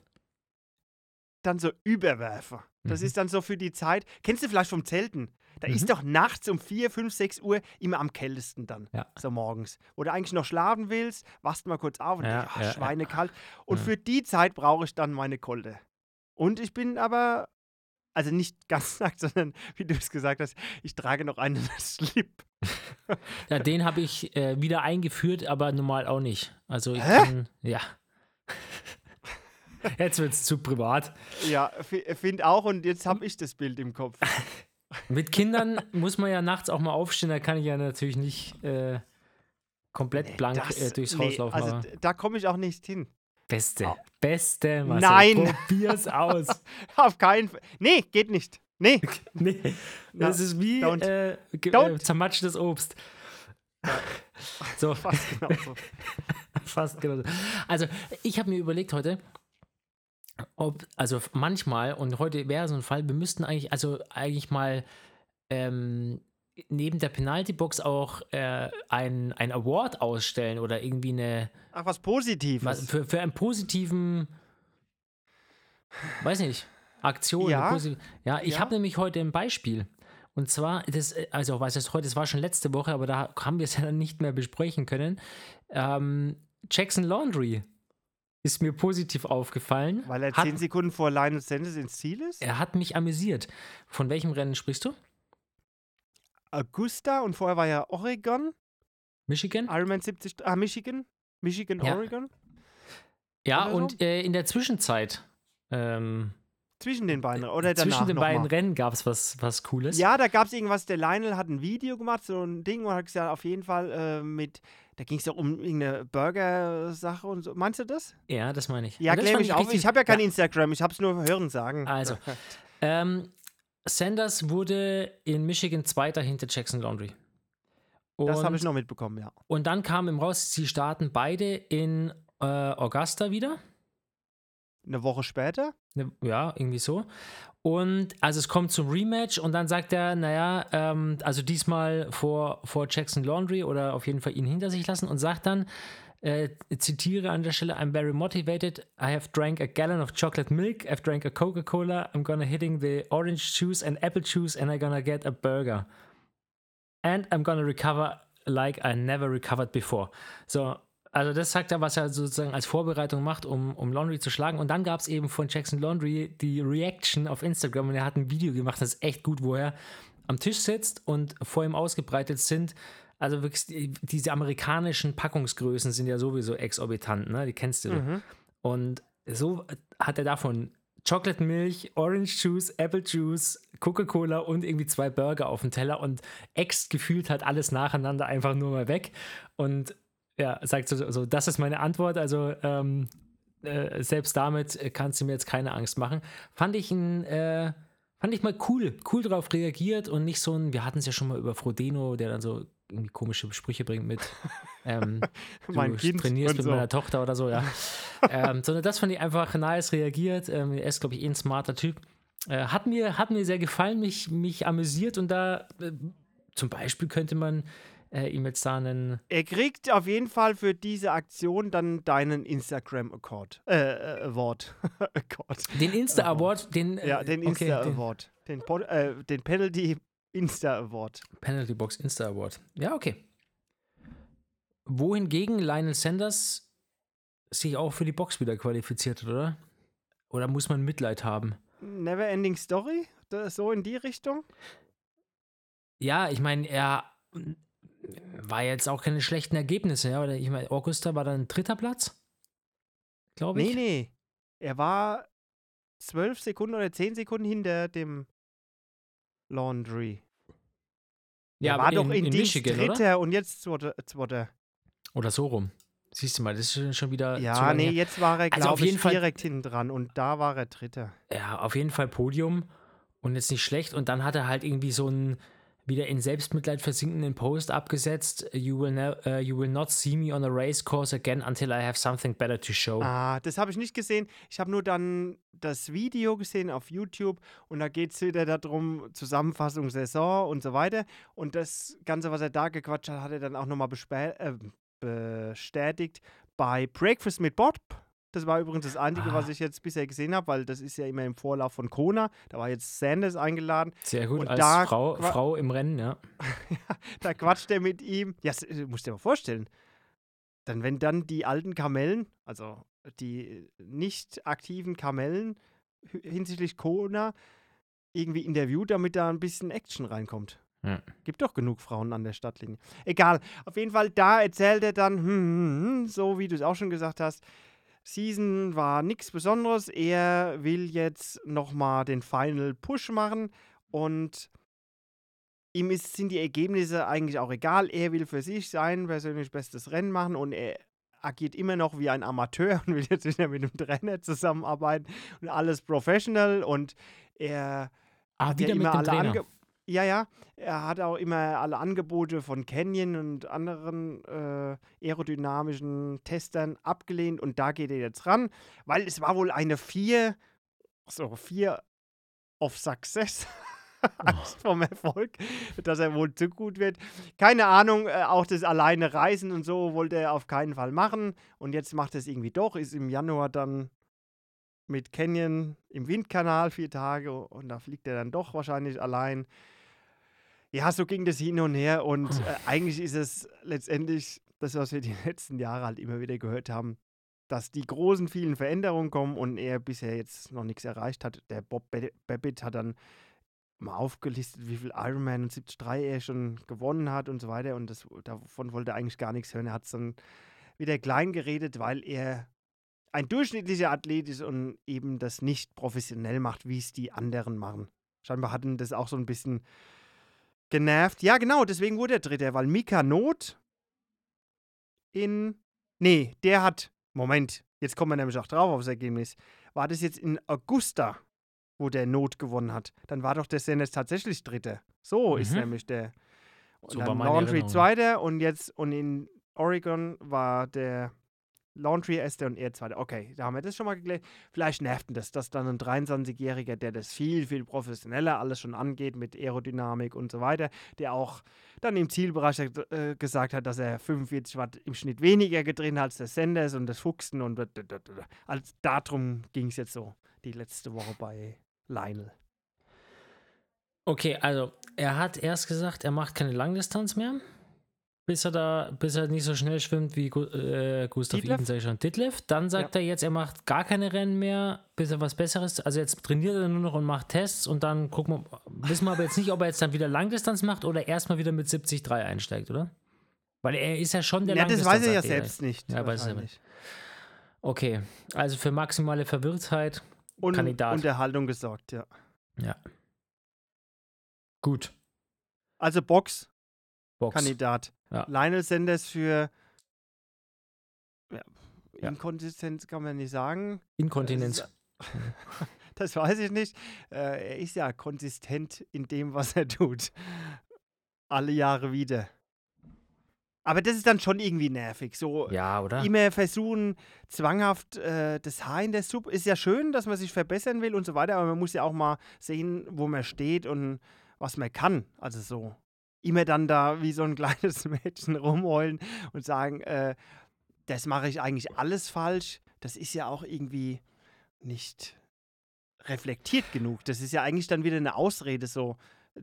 S2: dann so überwerfe. Das
S1: Mhm.
S2: ist dann so für die Zeit. Kennst du vielleicht vom Zelten? Da
S1: Mhm.
S2: ist doch nachts um 4, 5, 6 Uhr immer am kältesten dann.
S1: Ja.
S2: So morgens. Wo du eigentlich noch schlafen willst, wachst mal kurz auf und
S1: Ja,
S2: denkst, ah,
S1: ja,
S2: schweinekalt. Und für die Zeit brauche ich dann meine Kolde. Und ich bin aber, also nicht <laughs> ganz nackt, sondern wie du es gesagt hast, ich trage noch einen <laughs> Slip.
S1: Ja, den habe ich äh, wieder eingeführt, aber normal auch nicht. Also ich
S2: Hä?
S1: kann, ja. <laughs> Jetzt wird es zu privat.
S2: Ja, finde auch. Und jetzt habe ich das Bild im Kopf.
S1: Mit Kindern muss man ja nachts auch mal aufstehen, da kann ich ja natürlich nicht äh, komplett blank
S2: Das-
S1: äh, durchs
S2: nee,
S1: Haus laufen.
S2: Also da komme ich auch nicht hin.
S1: Beste,
S2: Au.
S1: beste, Marcel.
S2: Nein.
S1: Probier's aus. <laughs>
S2: Auf keinen Fall. Nee, geht nicht. Nee. <laughs>
S1: Nee, das ist wie
S2: don't.
S1: äh, ge-
S2: Don't.
S1: äh, zermatschtes Obst. So,
S2: Fast genauso. <laughs>
S1: Fast genau. Also, ich habe mir überlegt heute, ob, also manchmal, und heute wäre so ein Fall, wir müssten eigentlich, also eigentlich mal ähm, neben der Penalty-Box auch äh, ein, ein Award ausstellen oder irgendwie eine.
S2: Ach, was Positives.
S1: Was, für, für einen positiven. Weiß nicht. Aktion.
S2: Ja.
S1: Ja, ich
S2: Ja.
S1: habe nämlich heute ein Beispiel. Und zwar, das, äh, also was heißt heute, das war schon letzte Woche, aber da haben wir es <laughs> ja dann nicht mehr besprechen können. Ähm, Jackson Laundry ist mir positiv aufgefallen.
S2: Weil er
S1: hat,
S2: 10 Sekunden vor Lionel Sanders ins Ziel ist?
S1: er hat mich amüsiert. Von welchem Rennen sprichst du?
S2: Augusta und vorher war ja Oregon.
S1: Michigan?
S2: Ironman 70. Ah, Michigan. Michigan,
S1: Ja.
S2: Oregon.
S1: Ja,
S2: oder so?
S1: und äh, in der Zwischenzeit, ähm,
S2: Zwischen den beiden. Oder danach
S1: zwischen den beiden
S2: mal.
S1: Rennen gab es was, was Cooles.
S2: Ja, da gab es irgendwas. Der Lionel hat ein Video gemacht, so ein Ding, und hat gesagt, auf jeden Fall äh, mit. Da ging es ja um irgendeine Burger-Sache und so. Meinst du das?
S1: Ja, das meine ich.
S2: Ja, mich auf.
S1: richtig-
S2: Ich habe ja kein Instagram, ich habe es nur hören sagen.
S1: Also, <laughs> ähm, Sanders wurde in Michigan Zweiter hinter Jackson Laundry. Und,
S2: das habe ich noch mitbekommen, ja.
S1: und dann kam im raus, sie starten beide in äh, Augusta wieder.
S2: Eine Woche später.
S1: Ne, Ja, irgendwie so. Und also es kommt zum Rematch und dann sagt er, naja, ähm, also diesmal vor, vor Jackson Laundry oder auf jeden Fall ihn hinter sich lassen und sagt dann, äh, zitiere an der Stelle, I'm very motivated. I have drank a gallon of chocolate milk. I've drank a Coca-Cola. I'm gonna hitting the orange juice and apple juice and I'm gonna get a burger. And I'm gonna recover like I never recovered before. So, also das sagt er, was er sozusagen als Vorbereitung macht, um, um Laundry zu schlagen. Und dann gab es eben von Jackson Laundry die Reaction auf Instagram und er hat ein Video gemacht, das ist echt gut, wo er am Tisch sitzt und vor ihm ausgebreitet sind. Also wirklich, die- diese amerikanischen Packungsgrößen sind ja sowieso exorbitant, ne? Die kennst du.
S2: Mhm.
S1: Und so hat er davon Chocolate Milch, Orange Juice, Apple Juice, Coca-Cola und irgendwie zwei Burger auf dem Teller und ext gefühlt halt alles nacheinander einfach nur mal weg. Und ja, sagt so, so das ist meine Antwort. Also ähm, äh, selbst damit äh, kannst du mir jetzt keine Angst machen. Fand ich ein, äh, fand ich mal cool, cool drauf reagiert und nicht so ein, wir hatten es ja schon mal über Frodeno, der dann so irgendwie komische Sprüche bringt mit <laughs> ähm,
S2: Mein
S1: du
S2: Kind
S1: trainierst mit
S2: so.
S1: meiner Tochter oder so, ja. <laughs> ähm, sondern das fand ich einfach nice reagiert. Ähm, er ist, glaube ich, eh ein smarter Typ. Äh, hat, mir, hat mir sehr gefallen, mich, mich amüsiert und da äh, zum Beispiel könnte man äh, ihm jetzt da einen.
S2: Er kriegt auf jeden Fall für diese Aktion dann deinen Instagram-Award. Äh, äh, Award. <laughs> Award.
S1: Den Insta Award, den. äh,
S2: Ja, den
S1: okay,
S2: Insta-Award. Den, äh, den Penalty Insta-Award.
S1: Den Penalty Box Insta Award. Ja, okay. Wohingegen Lionel Sanders sich auch für die Box wieder qualifiziert hat, oder? Oder muss man Mitleid haben?
S2: Never Ending Story? So in die Richtung?
S1: Ja, ich meine, er war jetzt auch keine schlechten Ergebnisse, ja. Oder ich meine, Augusta war dann dritter Platz, glaube ich.
S2: Nee, nee. Er war zwölf Sekunden oder zehn Sekunden hinter dem Laundry.
S1: Ja,
S2: war
S1: aber
S2: doch
S1: in,
S2: in,
S1: in Michigan, oder?
S2: Dritter und jetzt zweiter. zweiter.
S1: Oder so rum. Siehst du mal, das ist schon- wieder.
S2: Ja, nee,
S1: her.
S2: jetzt war er,
S1: Also
S2: glaube
S1: auf jeden
S2: ich,
S1: Fall-
S2: direkt hinten dran und da war er Dritter.
S1: Ja, auf jeden Fall Podium und jetzt nicht schlecht. Und dann hat er halt irgendwie so einen wieder in Selbstmitleid versinkenden Post abgesetzt. You will, ne uh, you will not see me on a race course again until I have something better to show.
S2: Ah, das habe ich nicht gesehen. Ich habe nur dann das Video gesehen auf YouTube und da geht es wieder darum, Zusammenfassung Saison und so weiter. Und das Ganze, was er da gequatscht hat, hat er dann auch nochmal äh, bestätigt bei Breakfast mit Bob. Das war übrigens das Einzige,
S1: Ah.
S2: was ich jetzt bisher gesehen habe, weil das ist ja immer im Vorlauf von Kona. Da war jetzt Sanders eingeladen.
S1: Sehr gut,
S2: und
S1: als
S2: da
S1: Frau, Frau im Rennen, <laughs> ja.
S2: Da quatscht er mit ihm. Ja, äh, musst dir mal vorstellen. Dann, wenn dann die alten Kamellen, also die nicht aktiven Kamellen hinsichtlich Kona, irgendwie interviewt, damit da ein bisschen Action reinkommt.
S1: Ja.
S2: Gibt doch genug Frauen an der Stadtlinie. Egal, auf jeden Fall, da erzählt er dann, hm, hm, hm, so wie du es auch schon gesagt hast, Season war nichts Besonderes. Er will jetzt nochmal den Final Push machen und ihm ist, sind die Ergebnisse eigentlich auch egal. Er will für sich sein persönlich bestes Rennen machen und er agiert immer noch wie ein Amateur und will jetzt wieder mit einem Trainer zusammenarbeiten und alles professional und er
S1: Ah, wieder mit
S2: immer
S1: dem
S2: alle
S1: Trainer.
S2: Ja, ja, er hat auch immer alle Angebote von Canyon und anderen äh, aerodynamischen Testern abgelehnt und da geht er jetzt ran, weil es war wohl eine 4, so 4 of Success. Angst <laughs> vom Erfolg, dass er wohl zu gut wird. Keine Ahnung, äh, auch das alleine Reisen und so wollte er auf keinen Fall machen. Und jetzt macht er es irgendwie doch, ist im Januar dann mit Canyon im Windkanal vier Tage und da fliegt er dann doch wahrscheinlich allein. Ja, so ging das hin und her und äh, eigentlich ist es letztendlich das, was wir die <laughs> letzten Jahre halt immer wieder gehört haben, dass die großen, vielen Veränderungen kommen und er bisher jetzt noch nichts erreicht hat. Der Bob Babbitt hat dann mal aufgelistet, wie viel Ironman und 73 er schon gewonnen hat und so weiter. Und das, davon wollte er eigentlich gar nichts hören. Er hat es dann wieder klein geredet, weil er ein durchschnittlicher Athlet ist und eben das nicht professionell macht, wie es die anderen machen. Scheinbar hatten das auch so ein bisschen genervt. Ja, genau, deswegen wurde er Dritter, weil Mika Not in. Nee, der hat. Moment, jetzt kommen wir nämlich auch drauf aufs Ergebnis. War das jetzt in Augusta, wo der Not gewonnen hat? Dann war doch der Sanders tatsächlich Dritter. So mhm. ist nämlich der. Und
S1: so
S2: dann
S1: war
S2: Laundry Zweiter und jetzt und in Oregon war der Laundry Esther und er zweiter. Okay, da haben wir das schon mal geklärt. Vielleicht nervt das, dass dann ein 23-Jähriger, der das viel, viel professioneller alles schon angeht mit Aerodynamik und so weiter, der auch dann im Zielbereich äh, gesagt hat, dass er 45 Watt im Schnitt weniger gedreht hat als der Sanders und das Fuchsen und als darum ging es jetzt so die letzte Woche bei Lionel.
S1: Okay, also er hat erst gesagt, er macht keine Langdistanz mehr bis er da, bis er nicht so schnell schwimmt wie äh, Gustav Dietleff? Iden, sag ich schon, Ditlev. Dann sagt ja. er jetzt, er macht gar keine Rennen mehr, bis er was Besseres. Also jetzt trainiert er nur noch und macht Tests und dann gucken wir, wissen wir aber jetzt nicht, ob er jetzt dann wieder Langdistanz macht oder erstmal wieder mit 73 einsteigt, oder? Weil er ist ja schon der
S2: Ja, das weiß er ja selbst nicht.
S1: Ja, weiß er nicht. Okay, also für maximale Verwirrtheit
S2: und
S1: Kandidat.
S2: Unterhaltung gesorgt, ja.
S1: Ja. Gut.
S2: Also Box,
S1: Box.
S2: Kandidat. Ja. Lionel Sanders für ja, Inkonsistenz kann man nicht sagen.
S1: Inkontinenz.
S2: Das, <laughs> das weiß ich nicht. Äh, er ist ja konsistent in dem, was er tut. Alle Jahre wieder. Aber das ist dann schon irgendwie nervig. So
S1: ja, oder?
S2: immer versuchen, zwanghaft äh, das Haar in der Suppe. Ist ja schön, dass man sich verbessern will und so weiter, aber man muss ja auch mal sehen, wo man steht und was man kann. Also so immer dann da wie so ein <laughs> kleines Mädchen rumheulen und sagen, äh, das mache ich eigentlich alles falsch. Das ist ja auch irgendwie nicht reflektiert genug. Das ist ja eigentlich dann wieder eine Ausrede, so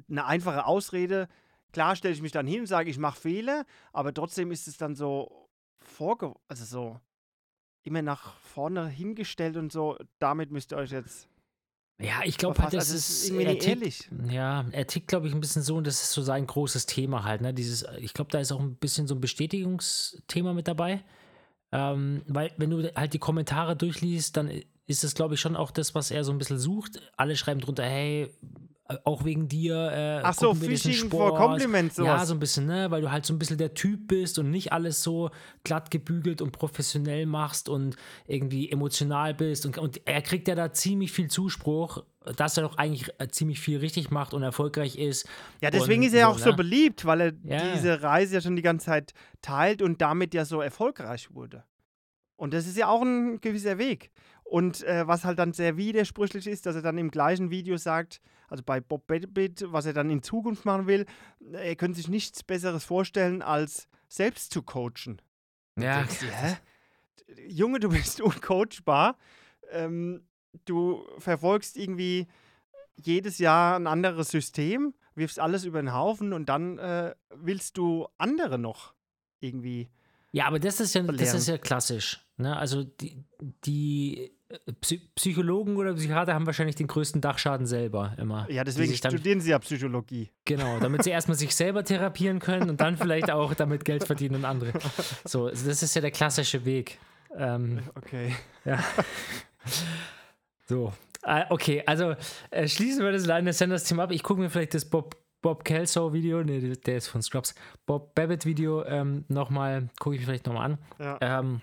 S2: eine einfache Ausrede. Klar stelle ich mich dann hin und sage, ich mache Fehler, aber trotzdem ist es dann so vorge... Also so immer nach vorne hingestellt und so, damit müsst ihr euch jetzt
S1: ja, ich glaube halt, das also ist,
S2: irgendwie er
S1: tickt, Ja, er tickt, glaube ich, ein bisschen so und das ist so sein großes Thema halt. Ne? Dieses, ich glaube, da ist auch ein bisschen so ein Bestätigungsthema mit dabei. Ähm, weil, wenn du halt die Kommentare durchliest, dann ist es, glaube ich, schon auch das, was er so ein bisschen sucht. Alle schreiben drunter, hey, auch wegen dir. Äh,
S2: Ach so, Fishing for Compliments.
S1: Sowas. Ja, so ein bisschen, ne? Weil du halt so ein bisschen der Typ bist und nicht alles so glatt gebügelt und professionell machst und irgendwie emotional bist. Und, und er kriegt ja da ziemlich viel Zuspruch, dass er doch eigentlich äh, ziemlich viel richtig macht und erfolgreich ist.
S2: Ja, deswegen
S1: und
S2: ist er
S1: so,
S2: auch so
S1: ne?
S2: beliebt, weil er
S1: Ja.
S2: diese Reise ja schon die ganze Zeit teilt und damit ja so erfolgreich wurde. Und das ist ja auch ein gewisser Weg. Und äh, was halt dann sehr widersprüchlich ist, dass er dann im gleichen Video sagt, also bei Bob Babbitt, was er dann in Zukunft machen will, er könnte sich nichts Besseres vorstellen, als selbst zu coachen.
S1: Ja,
S2: Denkst hä? Junge, du bist <laughs> uncoachbar. Ähm, du verfolgst irgendwie jedes Jahr ein anderes System, wirfst alles über den Haufen und dann äh, willst du andere noch irgendwie.
S1: Ja, aber das ist ja, das ist ja klassisch. Ne? Also die, die äh, Psy Psychologen oder Psychiater haben wahrscheinlich den größten Dachschaden selber immer.
S2: Ja, deswegen studieren sie ja Psychologie.
S1: Genau, damit sie erstmal sich selber therapieren können und dann vielleicht auch damit Geld verdienen und andere. So, also das ist ja der klassische Weg. Ähm,
S2: Okay.
S1: ja. So. Äh, okay, also äh, schließen wir das Line Sanders Team ab. Ich gucke mir vielleicht das Bob, Bob Kelso Video, nee, der ist von Scrubs, Bob Babbitt Video ähm, nochmal, gucke ich mir vielleicht nochmal an.
S2: Ja.
S1: Ähm,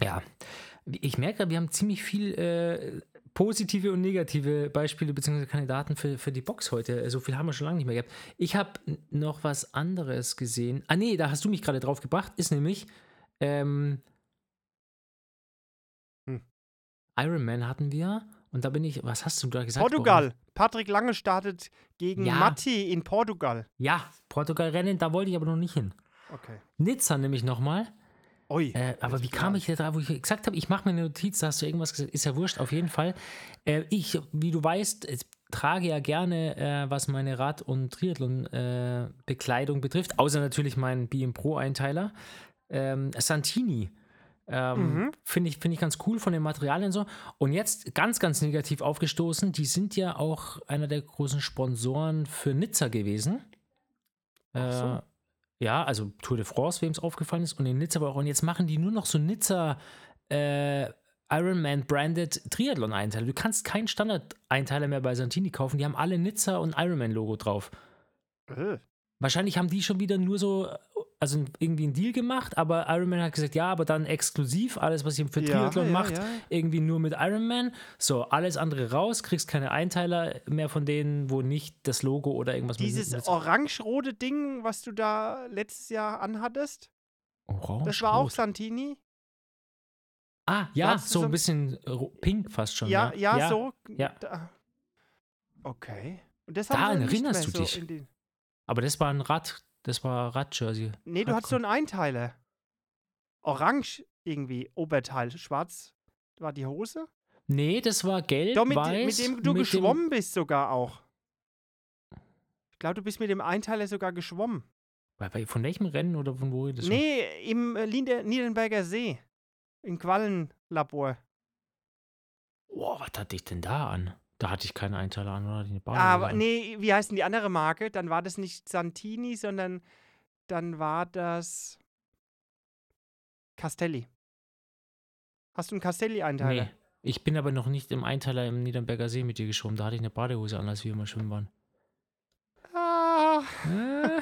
S1: ja, ich merke, wir haben ziemlich viel äh, positive und negative Beispiele bzw. Kandidaten für, für die Box heute. So viel haben wir schon lange nicht mehr gehabt. Ich habe noch was anderes gesehen. Ah, nee, da hast du mich gerade drauf gebracht. Ist nämlich ähm,
S2: Hm.
S1: Iron Man hatten wir Und da bin ich, was hast du da gesagt?
S2: Portugal. Patrick Lange startet gegen
S1: Ja.
S2: Matti in Portugal.
S1: Ja, Portugal-Rennen, da wollte ich aber noch nicht hin.
S2: Okay.
S1: Nizza nämlich nochmal.
S2: Ui.
S1: Äh, aber wie kam ich da drauf, wo ich gesagt habe, ich mache mir eine Notiz, da hast du irgendwas gesagt, ist ja wurscht, auf jeden Fall. Äh, ich, wie du weißt, äh, trage ja gerne, äh, was meine Rad- und Triathlon-Bekleidung betrifft, außer natürlich meinen BM Pro-Einteiler. Ähm, Santini. Ähm,
S2: Mhm.
S1: Finde ich, find ich ganz cool von den Materialien so. Und jetzt ganz, ganz negativ aufgestoßen, die sind ja auch einer der großen Sponsoren für Nizza gewesen.
S2: Ach so.
S1: Äh, ja, also Tour de France, wem es aufgefallen ist, und in Nizza aber auch. Und jetzt machen die nur noch so Nizza äh, Ironman-branded Triathlon-Einteile. Du kannst keinen Standard-Einteiler mehr bei Santini kaufen. Die haben alle Nizza und Ironman-Logo drauf.
S2: Äh.
S1: Wahrscheinlich haben die schon wieder nur so, also irgendwie einen Deal gemacht, aber Ironman hat gesagt, ja, aber dann exklusiv, alles, was ihr für
S2: Ja,
S1: Triathlon
S2: ja,
S1: macht,
S2: ja.
S1: irgendwie nur mit Ironman. So, alles andere raus, kriegst keine Einteiler mehr von denen, wo nicht das Logo oder irgendwas
S2: Dieses
S1: mit. mit
S2: orange-rote Ding, was du da letztes Jahr anhattest,
S1: Orange,
S2: das war auch. Santini.
S1: Ah, ja, so
S2: so-
S1: ein bisschen pink fast schon.
S2: Ja, ja, so.
S1: Ja.
S2: Da. Okay. Und das
S1: Daran erinnerst du
S2: so
S1: dich?
S2: in den-
S1: Aber das war ein Rad, das war Rad-Jersey.
S2: Nee, du hattest so einen Einteiler. Orange irgendwie, Oberteil. Schwarz war die Hose.
S1: Nee, das war gelb,
S2: Doch, mit,
S1: weiß.
S2: mit dem du geschwommen bist sogar auch. Ich glaube, du bist mit dem Einteiler sogar geschwommen.
S1: Von welchem Rennen oder von wo das?
S2: Nee, im äh, Lieder Nierenberger See. Im Quallenlabor.
S1: Boah, was hatte ich denn da an? Da hatte ich keine Einteiler an, oder? Die Badehose
S2: Aber
S1: an.
S2: nee, wie heißt denn die andere Marke? Dann war das nicht Santini, sondern dann war das Castelli. Hast du einen Castelli-Einteiler?
S1: Nee. Ich bin aber noch nicht im Einteiler im Niedernberger See mit dir geschwommen. Da hatte ich eine Badehose an, als wir mal schwimmen waren.
S2: Ah,
S1: Äh.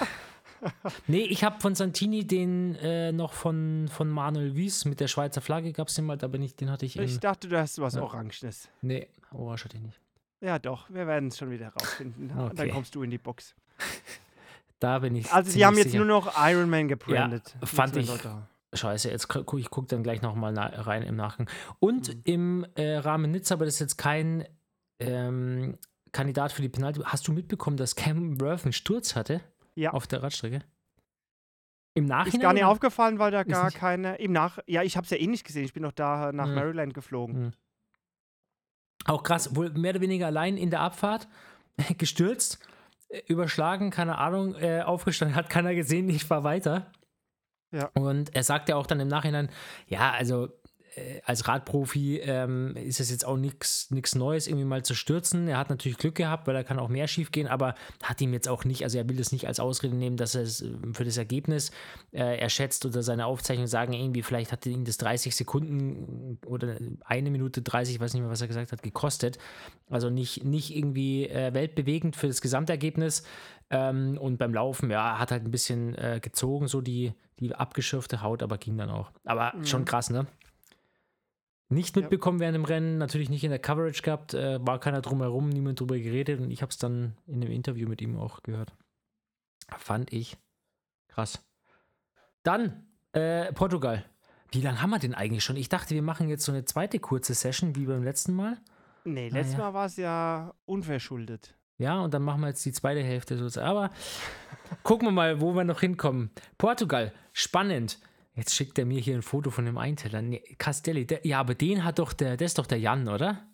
S1: nee, ich habe von Santini den äh, noch von, von Manuel Wies mit der Schweizer Flagge gab es den mal, da bin ich, den hatte ich
S2: ich dachte, du hast was
S1: Ja.
S2: Orangenes.
S1: Nee, Orange hatte ich nicht.
S2: Ja, doch, wir werden es schon wieder rausfinden. Und
S1: Okay.
S2: Dann kommst du in die Box. <laughs>
S1: Da bin ich.
S2: Also,
S1: ziemlich
S2: haben jetzt
S1: sicher.
S2: nur noch Iron Man gebrandet.
S1: fand
S2: Müssen wir
S1: ich-. Scheiße, jetzt gucke ich guck dann gleich nochmal rein im Nachgang. Und
S2: Mhm.
S1: im äh, Rahmen Nizza, aber das ist jetzt kein ähm, Kandidat für die Penalty. Hast du mitbekommen, dass Cam Worth einen Sturz hatte?
S2: Ja.
S1: Auf der Radstrecke? Im Nachhinein?
S2: Ist gar nicht aufgefallen, weil da gar keine. Im Nach. Ja, ich habe es ja eh nicht gesehen. Ich bin doch da nach
S1: Mhm.
S2: Maryland geflogen.
S1: Mhm. Auch krass, wohl mehr oder weniger allein in der Abfahrt, <laughs> gestürzt, äh, überschlagen, keine Ahnung, äh, aufgestanden, hat keiner gesehen, ich fahr weiter.
S2: Ja.
S1: Und er sagt ja auch dann im Nachhinein, ja, also als Radprofi ähm, ist es jetzt auch nichts Neues, irgendwie mal zu stürzen. Er hat natürlich Glück gehabt, weil da kann auch mehr schief gehen, aber hat ihm jetzt auch nicht, also er will das nicht als Ausrede nehmen, dass er es äh, für das Ergebnis äh, er schätzt oder seine Aufzeichnungen sagen irgendwie, vielleicht hat ihn das 30 Sekunden oder eine Minute 30, ich weiß nicht mehr, was er gesagt hat, gekostet. Also nicht, nicht irgendwie äh, weltbewegend für das Gesamtergebnis. Ähm, und beim Laufen, ja, hat halt ein bisschen äh, gezogen, so die, die abgeschürfte Haut, aber ging dann auch. Aber
S2: Mhm.
S1: schon krass, ne? Nicht
S2: Ja.
S1: mitbekommen während dem Rennen, natürlich nicht in der Coverage gehabt, äh, war keiner drumherum, niemand drüber geredet und ich habe es dann in dem Interview mit ihm auch gehört. Fand ich krass. Dann äh, Portugal. Wie lange haben wir denn eigentlich schon? Ich dachte, wir machen jetzt so eine zweite kurze Session wie beim letzten Mal.
S2: Nee,
S1: Ah,
S2: letztes
S1: ja.
S2: Mal war es ja unverschuldet.
S1: Ja, und dann machen wir jetzt die zweite Hälfte sozusagen. Aber gucken wir mal, wo wir noch hinkommen. Portugal, spannend. Jetzt schickt er mir hier ein Foto von dem Einteller. Nee, Castelli, der, ja, aber den hat doch der, das ist doch der Jan, oder?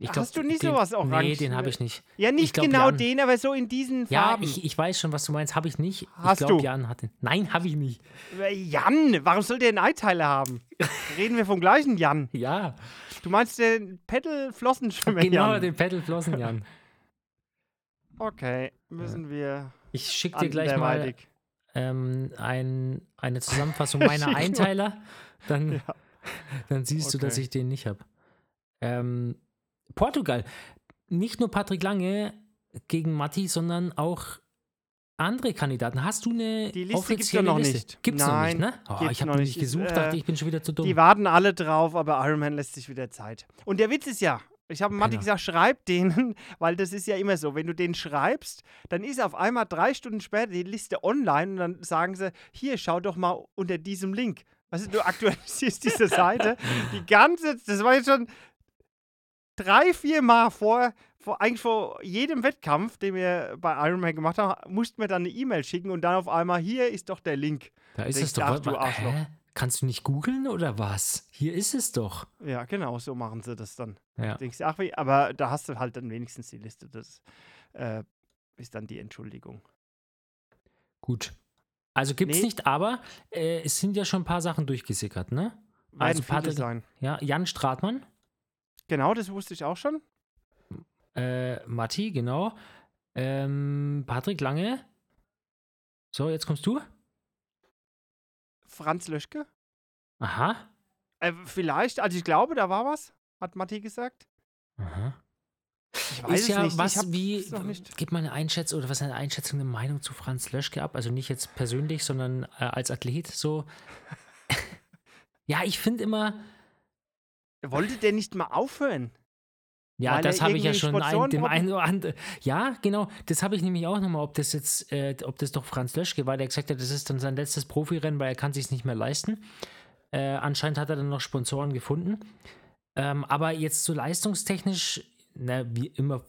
S1: Ich
S2: Hast du nicht
S1: den,
S2: sowas
S1: Nee,
S2: Orange-
S1: den habe ich nicht.
S2: Ja, nicht
S1: glaub,
S2: genau
S1: Jan.
S2: den, aber so in diesen
S1: Ja,
S2: Farben.
S1: ich, ich weiß schon, was du meinst. Habe ich nicht.
S2: Hast
S1: ich glaube,
S2: du?
S1: Jan hat den. Nein, habe ich nicht.
S2: Äh, Jan, warum soll der einen Einteiler haben? <laughs> Reden wir vom gleichen Jan.
S1: Ja,
S2: Du meinst den Pedal-Flossenschwimmer
S1: genau,
S2: Jan?
S1: den Pedalflossen Jan.
S2: Okay, müssen wir
S1: Ich schicke dir gleich mal. Ähm, ein, eine Zusammenfassung <laughs> meiner. Einteiler. Dann,
S2: Ja.
S1: dann siehst du, dass
S2: Okay.
S1: ich den nicht habe. Ähm, Portugal. Nicht nur Patrick Lange gegen Matti, sondern auch andere Kandidaten. Hast du eine
S2: Die Liste gibt's
S1: offizielle
S2: doch noch
S1: Liste?
S2: nicht.
S1: Gibt's noch nicht,
S2: Nein,
S1: ne? Oh,
S2: gibt's
S1: ich habe
S2: noch
S1: nicht gesucht,
S2: Ist,
S1: dachte
S2: äh,
S1: ich bin schon wieder zu dumm.
S2: Die warten alle drauf, aber Iron Man lässt sich wieder Zeit. Und der Witz ist ja, ich habe Matti
S1: Penner.
S2: gesagt, schreib denen, <laughs> weil das ist ja immer so, wenn du den schreibst, dann ist auf einmal drei Stunden später die Liste online und dann sagen sie, hier, schau doch mal unter diesem Link. Weißt du, du aktualisierst <laughs> diese Seite, die ganze, das war jetzt schon drei, vier Mal vor, vor, eigentlich vor jedem Wettkampf, den wir bei Ironman gemacht haben, mussten wir dann eine E-Mail schicken und dann auf einmal, hier ist doch der Link.
S1: Da ist es doch.
S2: ach, du Arschloch.
S1: hä? Kannst du nicht googeln oder was? Hier ist es doch.
S2: Ja, genau, so machen sie das dann.
S1: Ja.
S2: Denkst du, ach, wie, aber da hast du halt dann wenigstens die Liste. Das äh, ist dann die Entschuldigung.
S1: Gut. Also gibt es
S2: Nee.
S1: nicht, aber äh, es sind ja schon ein paar Sachen durchgesickert, ne?
S2: Werden
S1: Also
S2: viele sein.
S1: Ja, Jan Stratmann,
S2: Genau, das wusste ich auch schon.
S1: äh, Matti, genau. Ähm, Patrick Lange. So, jetzt kommst du.
S2: Franz Löschke.
S1: Aha.
S2: Äh, vielleicht, also ich glaube, da war was, hat Matti gesagt.
S1: Aha.
S2: Ich
S1: ist ja
S2: es nicht.
S1: was
S2: ich hab
S1: wie,
S2: es noch nicht.
S1: gib mal eine Einschätzung oder was ist eine Einschätzung, eine Meinung zu Franz Löschke ab? Also nicht jetzt persönlich, sondern äh, als Athlet so. <laughs> ja, ich finde immer,
S2: Wollte der nicht mal aufhören?
S1: Ja, das habe ich ja schon ein, dem einen oder anderen. Ja, genau, das habe ich nämlich auch nochmal, ob das jetzt, äh, ob das doch Franz Löschke war, der gesagt hat, das ist dann sein letztes Profirennen, weil er kann sich nicht mehr leisten. Äh, anscheinend hat er dann noch Sponsoren gefunden. Ähm, aber jetzt so leistungstechnisch, na, wie immer,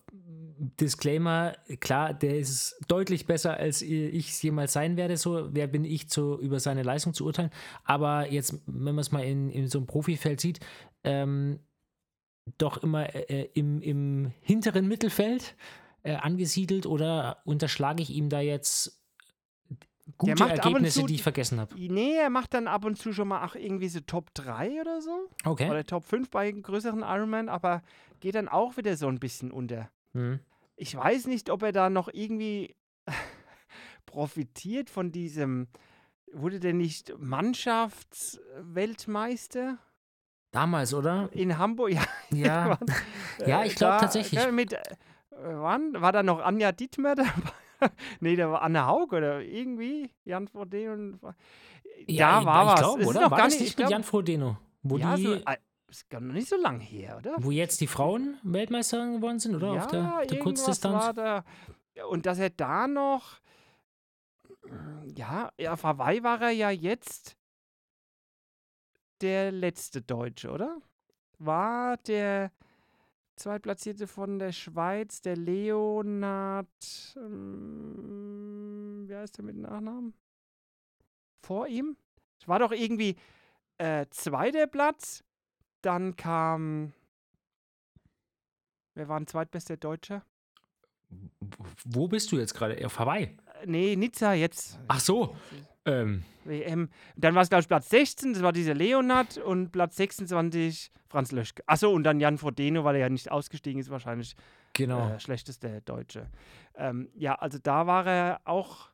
S1: Disclaimer, klar, der ist deutlich besser, als ich es jemals sein werde. So, wer bin ich, zu, über seine Leistung zu urteilen? Aber jetzt, wenn man es mal in, in so einem Profifeld sieht, ähm, doch immer äh, im, im hinteren Mittelfeld äh, angesiedelt oder unterschlage ich ihm da jetzt gute Ergebnisse,
S2: zu
S1: die ich vergessen habe?
S2: Nee, er macht dann ab und zu schon mal auch irgendwie so Top 3 oder so.
S1: Okay.
S2: Oder Top 5 bei größeren Ironman, aber geht dann auch wieder so ein bisschen unter.
S1: Mhm.
S2: Ich weiß nicht, ob er da noch irgendwie <laughs> profitiert von diesem. Wurde der nicht Mannschaftsweltmeister
S1: Damals, oder?
S2: in Hamburg? <laughs> Ja,
S1: Ja. Ja, ich glaub
S2: da,
S1: tatsächlich.
S2: Mit, äh, wann? War da noch Anja Dittmer dabei? <laughs> nee, da war Anne Haug oder irgendwie. Jan Frodeno. und-
S1: Ja,
S2: da war
S1: ich
S2: was.
S1: glaube,
S2: ist
S1: oder?
S2: noch
S1: War
S2: gar
S1: das
S2: nicht,
S1: nicht
S2: ich
S1: mit
S2: glaub-
S1: Jan Frodeno? Wo,
S2: ja,
S1: die,
S2: so, äh, ist gar noch nicht so lange her, oder?
S1: wo jetzt die Frauen Weltmeisterin geworden sind, oder?
S2: ja,
S1: auf der, der
S2: irgendwas
S1: Kurzdistanz?
S2: war da. Und dass er da noch. Ja, ja, auf Hawaii war er ja jetzt der letzte Deutsche, oder? War der Zweitplatzierte von der Schweiz, der Leonard. Ähm, wie heißt der mit Nachnamen? Vor ihm? Es war doch irgendwie äh, zweiter Platz. Dann kam. Wer war ein zweitbester Deutscher?
S1: Wo bist du jetzt gerade? Auf Hawaii?
S2: Nee, Nizza jetzt.
S1: Ach so. Ähm,
S2: WM. Dann war es, glaube ich, Platz 16, das war dieser Leonard und Platz 26 Franz Löschke. Achso, und dann Jan Frodeno, weil er ja nicht ausgestiegen ist, wahrscheinlich
S1: genau.
S2: äh, schlechteste Deutsche. Ähm, ja, also da war er auch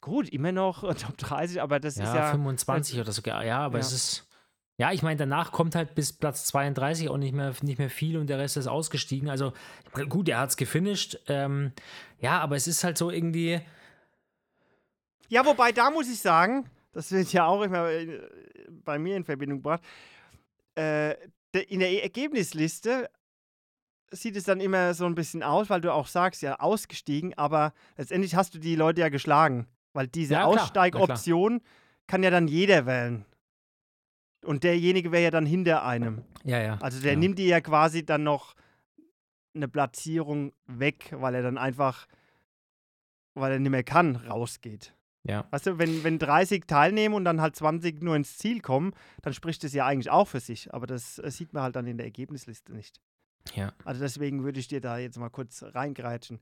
S2: gut, immer noch <laughs> Top 30, aber das
S1: ja,
S2: ist ja.
S1: 25 oder sogar. Ja, aber
S2: Ja.
S1: es ist. Ja, ich meine, danach kommt halt bis Platz 32 auch nicht mehr, nicht mehr viel und der Rest ist ausgestiegen. Also gut, er hat es gefinisht. Ähm, ja, aber es ist halt so irgendwie.
S2: Ja, wobei da muss ich sagen, das wird ja auch immer äh, bei mir in Verbindung gebracht. Äh, in der Ergebnisliste sieht es dann immer so ein bisschen aus, weil du auch sagst, ja, ausgestiegen, aber letztendlich hast du die Leute ja geschlagen. Weil diese
S1: Ja.
S2: Aussteigoption kann ja dann jeder wählen. Und derjenige wäre ja dann hinter einem.
S1: Ja, ja.
S2: Also der
S1: ja.
S2: nimmt dir ja quasi dann noch eine Platzierung weg, weil er dann einfach, weil er nicht mehr kann, rausgeht.
S1: Ja.
S2: Weißt du, wenn, wenn 30 teilnehmen und dann halt 20 nur ins Ziel kommen, dann spricht das ja eigentlich auch für sich. Aber das äh, sieht man halt dann in der Ergebnisliste nicht.
S1: Ja.
S2: Also deswegen würde ich dir da jetzt mal kurz reingreitschen.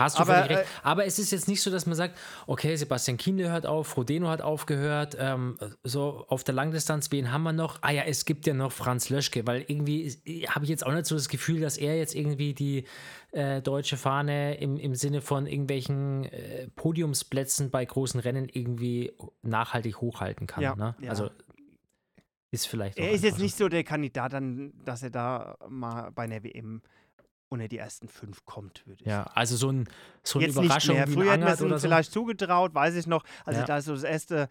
S1: Hast du
S2: Aber,
S1: völlig recht. Aber es ist jetzt nicht so, dass man sagt, okay, Sebastian Kienle hört auf, Frodeno hat aufgehört, ähm, so auf der Langdistanz, wen haben wir noch? Ah ja, es gibt ja noch Franz Löschke, weil irgendwie ist- habe ich jetzt auch nicht so das Gefühl, dass er jetzt irgendwie die äh, deutsche Fahne im, im Sinne von irgendwelchen äh, Podiumsplätzen bei großen Rennen irgendwie nachhaltig hochhalten kann.
S2: Ja,
S1: ne?
S2: ja.
S1: Also ist vielleicht.
S2: Er ist jetzt nicht so der Kandidat, dann, dass er da mal bei einer WM unter die ersten fünf kommt, würde ich
S1: Ja, also so, ein, so eine
S2: Jetzt nicht
S1: Überraschung
S2: mehr.
S1: wie
S2: Früher hätten wir es ihm
S1: oder so.
S2: vielleicht zugetraut, weiß ich noch. Also
S1: Ja.
S2: da so das erste,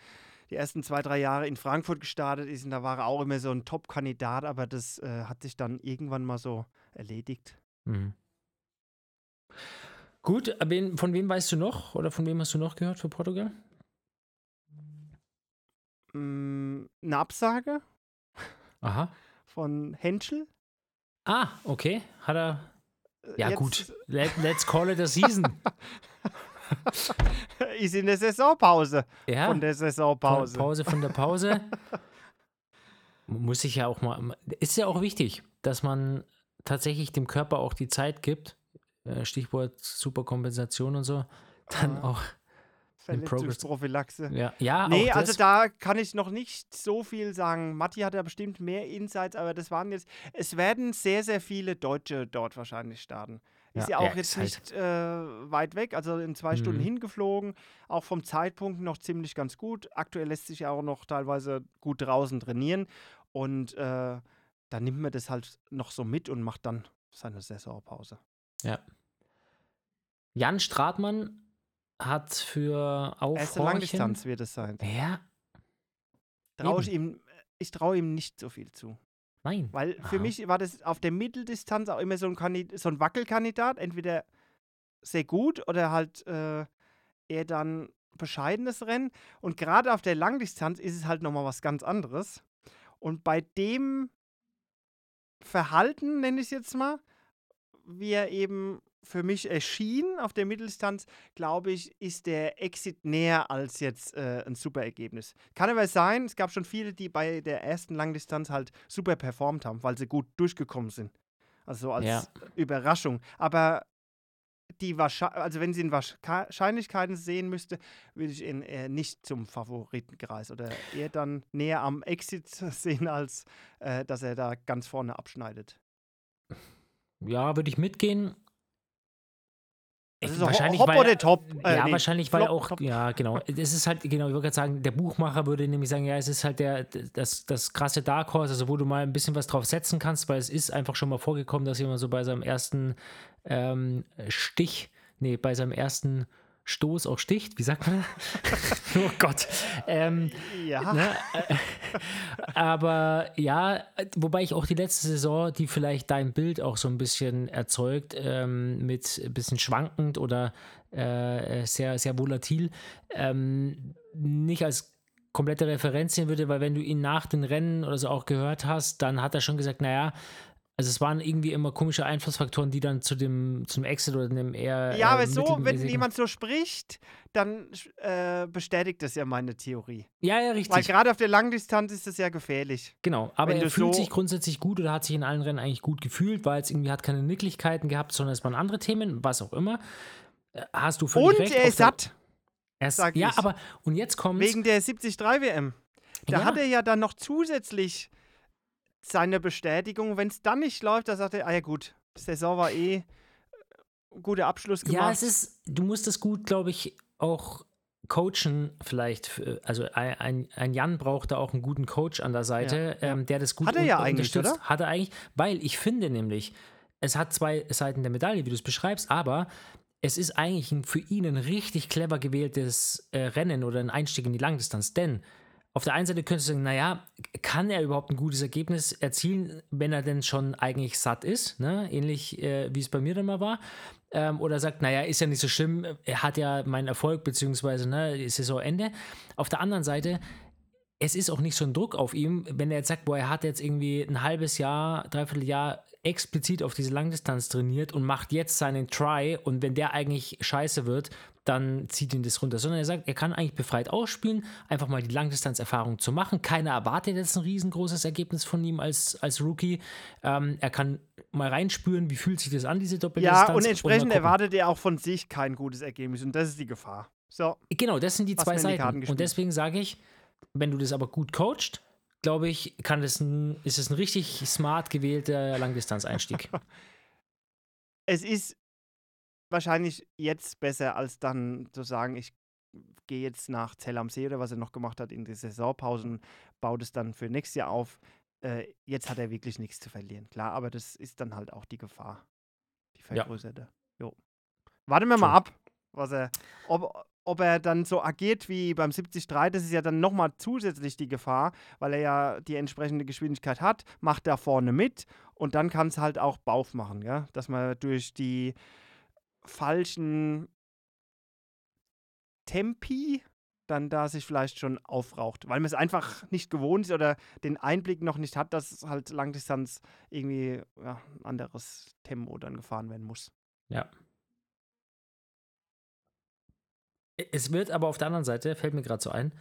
S2: die ersten zwei, drei Jahre in Frankfurt gestartet ist und da war er auch immer so ein Top-Kandidat, aber das äh, hat sich dann irgendwann mal so erledigt.
S1: Mhm. Gut, wen, von wem weißt du noch oder von wem hast du noch gehört für Portugal?
S2: Mm, eine Absage
S1: Aha.
S2: von Henschel.
S1: Ah, okay. Hat er. Ja,
S2: Jetzt
S1: gut. Let, let's call it a season. <laughs>
S2: Ist in der Saisonpause.
S1: ja.
S2: Von der Saisonpause.
S1: Pause von der Pause. <laughs> Muss ich ja auch mal. Ist ja auch wichtig, dass man tatsächlich dem Körper auch die Zeit gibt. äh, Stichwort Superkompensation und so. Dann
S2: Ja.
S1: auch.
S2: Verletzungsprophylaxe.
S1: Ja, ja
S2: Nee, also da kann ich noch nicht so viel sagen. Matti hat ja bestimmt mehr Insights, aber das waren jetzt, es werden sehr, sehr viele Deutsche dort wahrscheinlich starten. Ist ja,
S1: Ja,
S2: auch
S1: ja,
S2: jetzt
S1: halt-
S2: nicht äh, weit weg, also in zwei Stunden
S1: Mhm.
S2: hingeflogen, auch vom Zeitpunkt noch ziemlich ganz gut. Aktuell lässt sich ja auch noch teilweise gut draußen trainieren und äh, dann nimmt man das halt noch so mit und macht dann seine Saisonpause.
S1: Ja. Jan Stratmann hat für
S2: Erste
S1: Aufhorchen.
S2: Langdistanz wird es sein.
S1: Ja,
S2: Traue ich ihm, ich traue ihm nicht so viel zu.
S1: nein.
S2: Weil für
S1: Aha.
S2: mich war das auf der Mitteldistanz auch immer so ein, Kandid so ein Wackelkandidat, entweder sehr gut oder halt äh, eher dann bescheidenes Rennen. Und gerade auf der Langdistanz ist es halt nochmal was ganz anderes. Und bei dem Verhalten, nenne ich es jetzt mal, wie er eben für mich erschien auf der Mitteldistanz, glaube ich, ist der Exit näher als jetzt äh, ein super Ergebnis. Kann aber sein, es gab schon viele, die bei der ersten Langdistanz halt super performt haben, weil sie gut durchgekommen sind. Also als
S1: Ja.
S2: Überraschung. Aber die also wenn sie in Wahrscheinlichkeiten sehen müsste, würde ich ihn eher nicht zum Favoritenkreis oder eher dann näher am Exit <laughs> sehen, als äh, dass er da ganz vorne abschneidet.
S1: Ja, würde ich mitgehen.
S2: Das
S1: Ich-
S2: ist
S1: wahrscheinlich,
S2: Hop
S1: weil,
S2: oder Top. äh,
S1: ja,
S2: nee,
S1: wahrscheinlich, weil
S2: Flop,
S1: auch,
S2: Top.
S1: ja, genau. Das ist halt, genau, ich würde gerade sagen, der Buchmacher würde nämlich sagen, ja, es ist halt der, das, das krasse Dark Horse, also wo du mal ein bisschen was drauf setzen kannst, weil es ist einfach schon mal vorgekommen, dass jemand so bei seinem ersten ähm, Stich, nee, bei seinem ersten Stoß auch sticht, wie sagt man? <laughs> oh Gott. Ähm,
S2: Ja.
S1: Ne? Äh, Aber ja, äh, wobei ich auch die letzte Saison, die vielleicht dein Bild auch so ein bisschen erzeugt, ähm, mit ein bisschen schwankend oder äh, sehr, sehr volatil, ähm, nicht als komplette Referenz sehen würde, weil wenn du ihn nach den Rennen oder so auch gehört hast, dann hat er schon gesagt, naja, also es waren irgendwie immer komische Einflussfaktoren, die dann zu dem zum Exit oder dem eher
S2: Ja,
S1: äh,
S2: aber so, wenn jemand so spricht, dann äh, bestätigt das ja meine Theorie.
S1: ja ja
S2: Weil
S1: richtig
S2: gerade auf der Langdistanz ist das ja gefährlich.
S1: Genau, aber
S2: Wenn
S1: er fühlt
S2: so-
S1: sich grundsätzlich gut oder hat sich in allen Rennen eigentlich gut gefühlt, weil es irgendwie hat keine Nicklichkeiten gehabt, sondern es waren andere Themen, was auch immer. Äh, Hast du völlig
S2: Und
S1: recht.
S2: er ist satt,
S1: er ist, Ja,
S2: ich.
S1: aber und jetzt kommt
S2: wegen der 73 WM. Da
S1: Ja.
S2: hat er ja dann noch zusätzlich seine Bestätigung. Wenn es dann nicht läuft, da sagt er, ah ja gut, Saison war eh äh, guter Abschluss gemacht.
S1: Ja, es ist, du musst es gut, glaube ich, auch coachen vielleicht. für- Also ein, ein, Jan braucht da auch einen guten Coach an der Seite,
S2: Ja, ja.
S1: Ähm, der das gut
S2: Hat er ja eigentlich, oder?
S1: Hat er eigentlich, weil ich finde nämlich, es hat zwei Seiten der Medaille, wie du es beschreibst, aber es ist eigentlich ein, für ihn ein richtig clever gewähltes äh, Rennen oder ein Einstieg in die Langdistanz, denn auf der einen Seite könntest du sagen, naja, kann er überhaupt ein gutes Ergebnis erzielen, wenn er denn schon eigentlich satt ist, ne? ähnlich äh, wie es bei mir dann mal war. Ähm, oder sagt, naja, ist ja nicht so schlimm, er hat ja meinen Erfolg, beziehungsweise ne, ist Saisonende. Auf der anderen Seite, es ist auch nicht so ein Druck auf ihm, wenn er jetzt sagt, boah, er hat jetzt irgendwie ein halbes Jahr, dreiviertel Jahr explizit auf diese Langdistanz trainiert und macht jetzt seinen Try und wenn der eigentlich scheiße wird, dann zieht ihn das runter. Sondern er sagt, er kann eigentlich befreit ausspielen, einfach mal die Langdistanzerfahrung zu machen. Keiner erwartet jetzt ein riesengroßes Ergebnis von ihm als, als Rookie. Ähm, er kann mal reinspüren, wie fühlt sich das an, diese Doppeldistanz.
S2: ja, und entsprechend
S1: gucken.
S2: erwartet er auch von sich kein gutes Ergebnis. Und das ist die Gefahr. So,
S1: Genau, das sind die
S2: Was
S1: zwei
S2: die
S1: Seiten.
S2: gespielt.
S1: Und deswegen sage ich, wenn du das aber gut coacht, glaube ich, kann das ein, ist es ein richtig smart gewählter Langdistanzeinstieg. <laughs>
S2: es ist wahrscheinlich jetzt besser, als dann zu sagen, ich gehe jetzt nach Zell am See oder was er noch gemacht hat in die Saisonpause und baut es dann für nächstes Jahr auf. Äh, jetzt hat er wirklich nichts zu verlieren. Klar, aber das ist dann halt auch die Gefahr. Die
S1: Ja.
S2: vergrößerte. Jo. Warten wir mal ab, was er, ob, ob er dann so agiert wie beim 73. Das ist ja dann nochmal zusätzlich die Gefahr, weil er ja die entsprechende Geschwindigkeit hat, macht da vorne mit und dann kann es halt auch Bauch machen, ja? dass man durch die falschen Tempi, dann da sich vielleicht schon aufraucht, weil man es einfach nicht gewohnt ist oder den Einblick noch nicht hat, dass halt Langdistanz irgendwie ja, ein anderes Tempo dann gefahren werden muss.
S1: Ja. Es wird aber auf der anderen Seite, fällt mir gerade so ein,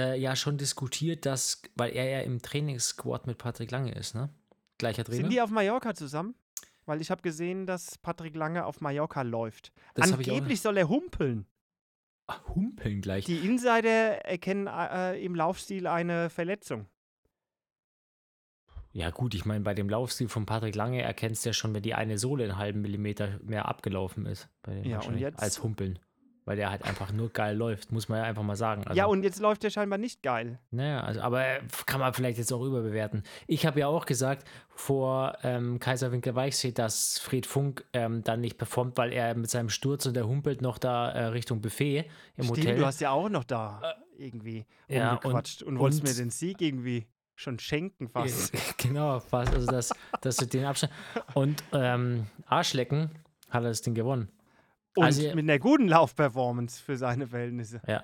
S1: äh, ja schon diskutiert, dass, weil er ja im Trainingssquad mit Patrick Lange ist, ne? Gleicher Trainer.
S2: Sind die auf Mallorca zusammen? Weil ich habe gesehen, dass Patrick Lange auf Mallorca läuft.
S1: Das
S2: Angeblich soll er humpeln.
S1: Ach, humpeln gleich.
S2: Die Insider erkennen äh, im Laufstil eine Verletzung.
S1: Ja, gut, ich meine, bei dem Laufstil von Patrick Lange erkennst du ja schon, wenn die eine Sohle einen halben Millimeter mehr abgelaufen ist.
S2: Ja, und jetzt-
S1: Als Humpeln. Weil der halt einfach nur geil läuft, muss man ja einfach mal sagen. Also,
S2: ja, und jetzt läuft er scheinbar nicht geil.
S1: Naja, also, aber äh, kann man vielleicht jetzt auch überbewerten. Ich habe ja auch gesagt vor ähm, Kaiserwinkel Weichsee, dass Fred Funk ähm, dann nicht performt, weil er mit seinem Sturz und der humpelt noch da äh, Richtung Buffet im
S2: Stimmt,
S1: Hotel.
S2: du hast ja auch noch da irgendwie
S1: ja,
S2: rumgequatscht und,
S1: und-
S2: wolltest mir
S1: und-
S2: den Sieg irgendwie schon schenken fast. <laughs>
S1: genau, fast. Also, dass, dass du den Abstand. <laughs> Und ähm, Arschlecken hat er das Ding gewonnen.
S2: Und
S1: Also-
S2: mit einer guten Laufperformance für seine Verhältnisse.
S1: Ja.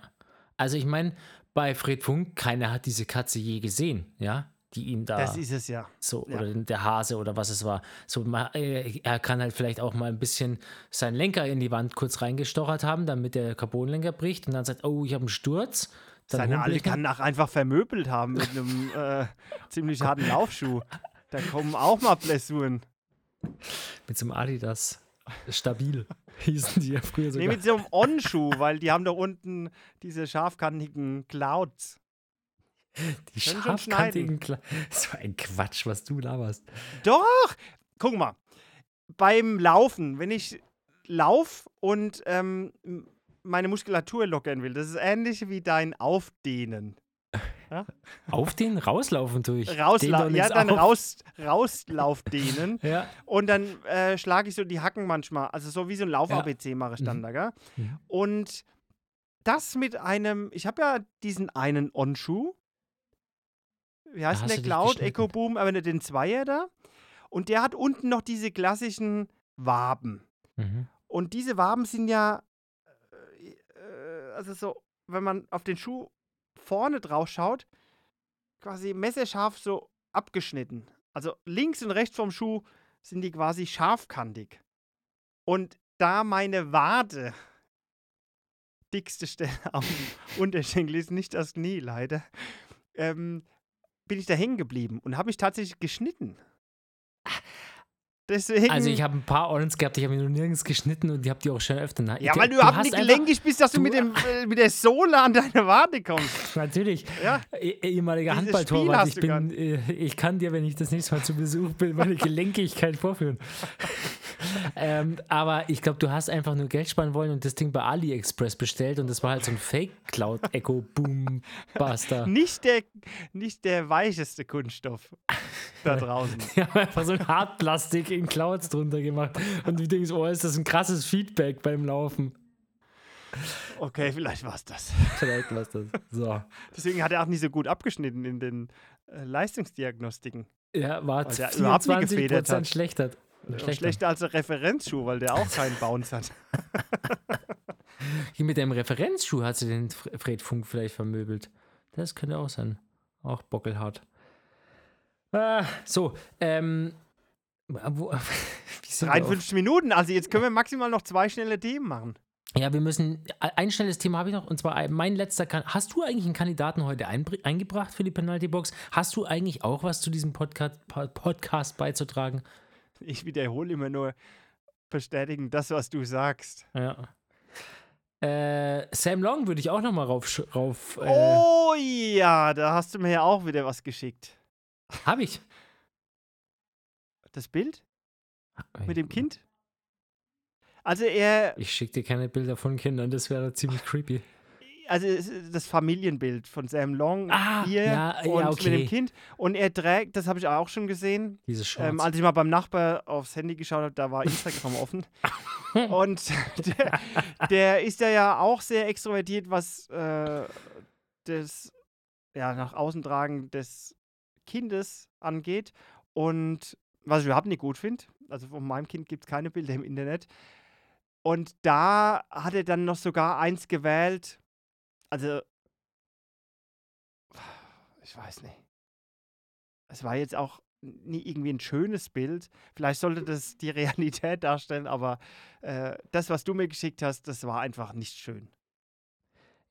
S1: Also, ich meine, bei Fred Funk, keiner hat diese Katze je gesehen, ja, die ihm da.
S2: Das ist es ja.
S1: So,
S2: Ja.
S1: oder der Hase oder was es war. So, äh, er kann halt vielleicht auch mal ein bisschen seinen Lenker in die Wand kurz reingestochert haben, damit der Carbonlenker bricht und dann sagt, oh, ich habe einen Sturz. Dann
S2: Seine Alte
S1: noch.
S2: kann auch einfach vermöbelt haben mit einem <laughs> äh, ziemlich harten Laufschuh. Da kommen auch mal Blessuren.
S1: mit so einem Adidas. Stabil <laughs> hießen die ja früher
S2: Nee,
S1: sogar.
S2: mit so einem On-Schuh, weil die haben da unten diese scharfkantigen Clouds.
S1: die
S2: können
S1: scharfkantigen Kla <laughs> So ein Quatsch, was du laberst.
S2: Doch! Guck mal. Beim Laufen, wenn ich lauf und ähm, meine Muskulatur lockern will, das ist ähnlich wie dein Aufdehnen.
S1: Auf den rauslaufen durch.
S2: Rausla ja, dann
S1: auf.
S2: raus, rauslaufdehnen. <laughs>
S1: Ja.
S2: Und dann äh, schlage ich so die Hacken manchmal. Also so wie so ein Lauf-ABC mache ich dann
S1: Mhm.
S2: da, gell?
S1: Mhm.
S2: Und das mit einem, ich habe ja diesen einen On-Schuh. Wie heißt denn der Cloud? Echo Boom, aber nicht den Zweier da. Und der hat unten noch diese klassischen Waben.
S1: Mhm.
S2: Und diese Waben sind ja, äh, äh, also so, wenn man auf den Schuh vorne drauf schaut, quasi messerscharf so abgeschnitten. Also links und rechts vom Schuh sind die quasi scharfkantig. Und da meine Wade <laughs> dickste Stelle am <laughs> Unterschenkel ist, nicht das Knie leider, ähm, bin ich da hängen geblieben und habe mich tatsächlich geschnitten. Deswegen.
S1: Also ich habe ein paar Ordens gehabt, ich habe mich noch nirgends geschnitten und ich habe die auch schon öfter. nach-
S2: Ja,
S1: ich,
S2: weil du überhaupt nicht gelenkig bist, dass du,
S1: du-
S2: mit, dem, <laughs> äh, mit der Sohle an deine Wade kommst. <laughs>
S1: Natürlich.
S2: Ja,
S1: Eh- ehemaliger Handballtorwart. Ich, bin, äh, ich kann dir, wenn ich das nächste Mal zu Besuch bin, meine <laughs> Gelenkigkeit vorführen. Ähm, aber ich glaube, du hast einfach nur Geld sparen wollen und das Ding bei AliExpress bestellt und das war halt so ein Fake Cloud Echo <laughs> Boom Buster.
S2: nicht der, nicht der weicheste Kunststoff da <laughs> draußen.
S1: Die haben einfach so ein Hartplastik in Clouds drunter gemacht und du denkst, oh, ist das ein krasses Feedback beim Laufen.
S2: Okay, vielleicht war es das. <laughs>
S1: Vielleicht was das. So.
S2: Deswegen hat er auch nicht so gut abgeschnitten in den äh, Leistungsdiagnostiken.
S1: Ja, war
S2: Weil der überhaupt nie
S1: 24
S2: gefedert
S1: Prozent
S2: hat.
S1: schlechter.
S2: Und
S1: schlechter.
S2: Schlechter als der Referenzschuh, weil der auch keinen Bounce hat. <laughs>
S1: Hier mit dem Referenzschuh hat sie den Fr- Fred Funk vielleicht vermöbelt. Das könnte auch sein. Auch bockelhart. Ah, so, ähm. <laughs> Wo, wie sind wir
S2: 53 Minuten, also jetzt können wir maximal noch zwei schnelle Themen machen.
S1: Ja, wir müssen. Ein schnelles Thema habe ich noch, und zwar ein- mein letzter. Kan Hast du eigentlich einen Kandidaten heute eingebracht für die Penalty Box? Hast du eigentlich auch was zu diesem Podcast, Podcast beizutragen?
S2: Ich wiederhole immer nur bestätigen das, was du sagst.
S1: Ja. Äh, Sam Long würde ich auch noch mal rauf. rauf äh,
S2: Oh ja, da hast du mir ja auch wieder was geschickt.
S1: Habe ich.
S2: Das Bild mit dem Kind? Also er,
S1: Ich schicke dir keine Bilder von Kindern, das wäre ziemlich creepy.
S2: Also das Familienbild von Sam Long
S1: Ah,
S2: hier
S1: ja, ja,
S2: und
S1: okay.
S2: mit dem Kind. Und er trägt, das habe ich auch schon gesehen,
S1: Diese Shorts.
S2: ähm, als ich mal beim Nachbar aufs Handy geschaut habe, da war Instagram <laughs> offen. Und <laughs> der, der ist ja, ja auch sehr extrovertiert, was äh, das ja, nach außen tragen des Kindes angeht. Und was ich überhaupt nicht gut finde, also von meinem Kind gibt es keine Bilder im Internet. Und da hat er dann noch sogar eins gewählt, also, ich weiß nicht. Es war jetzt auch nie irgendwie ein schönes Bild. Vielleicht sollte das die Realität darstellen, aber äh, das, was du mir geschickt hast, das war einfach nicht schön.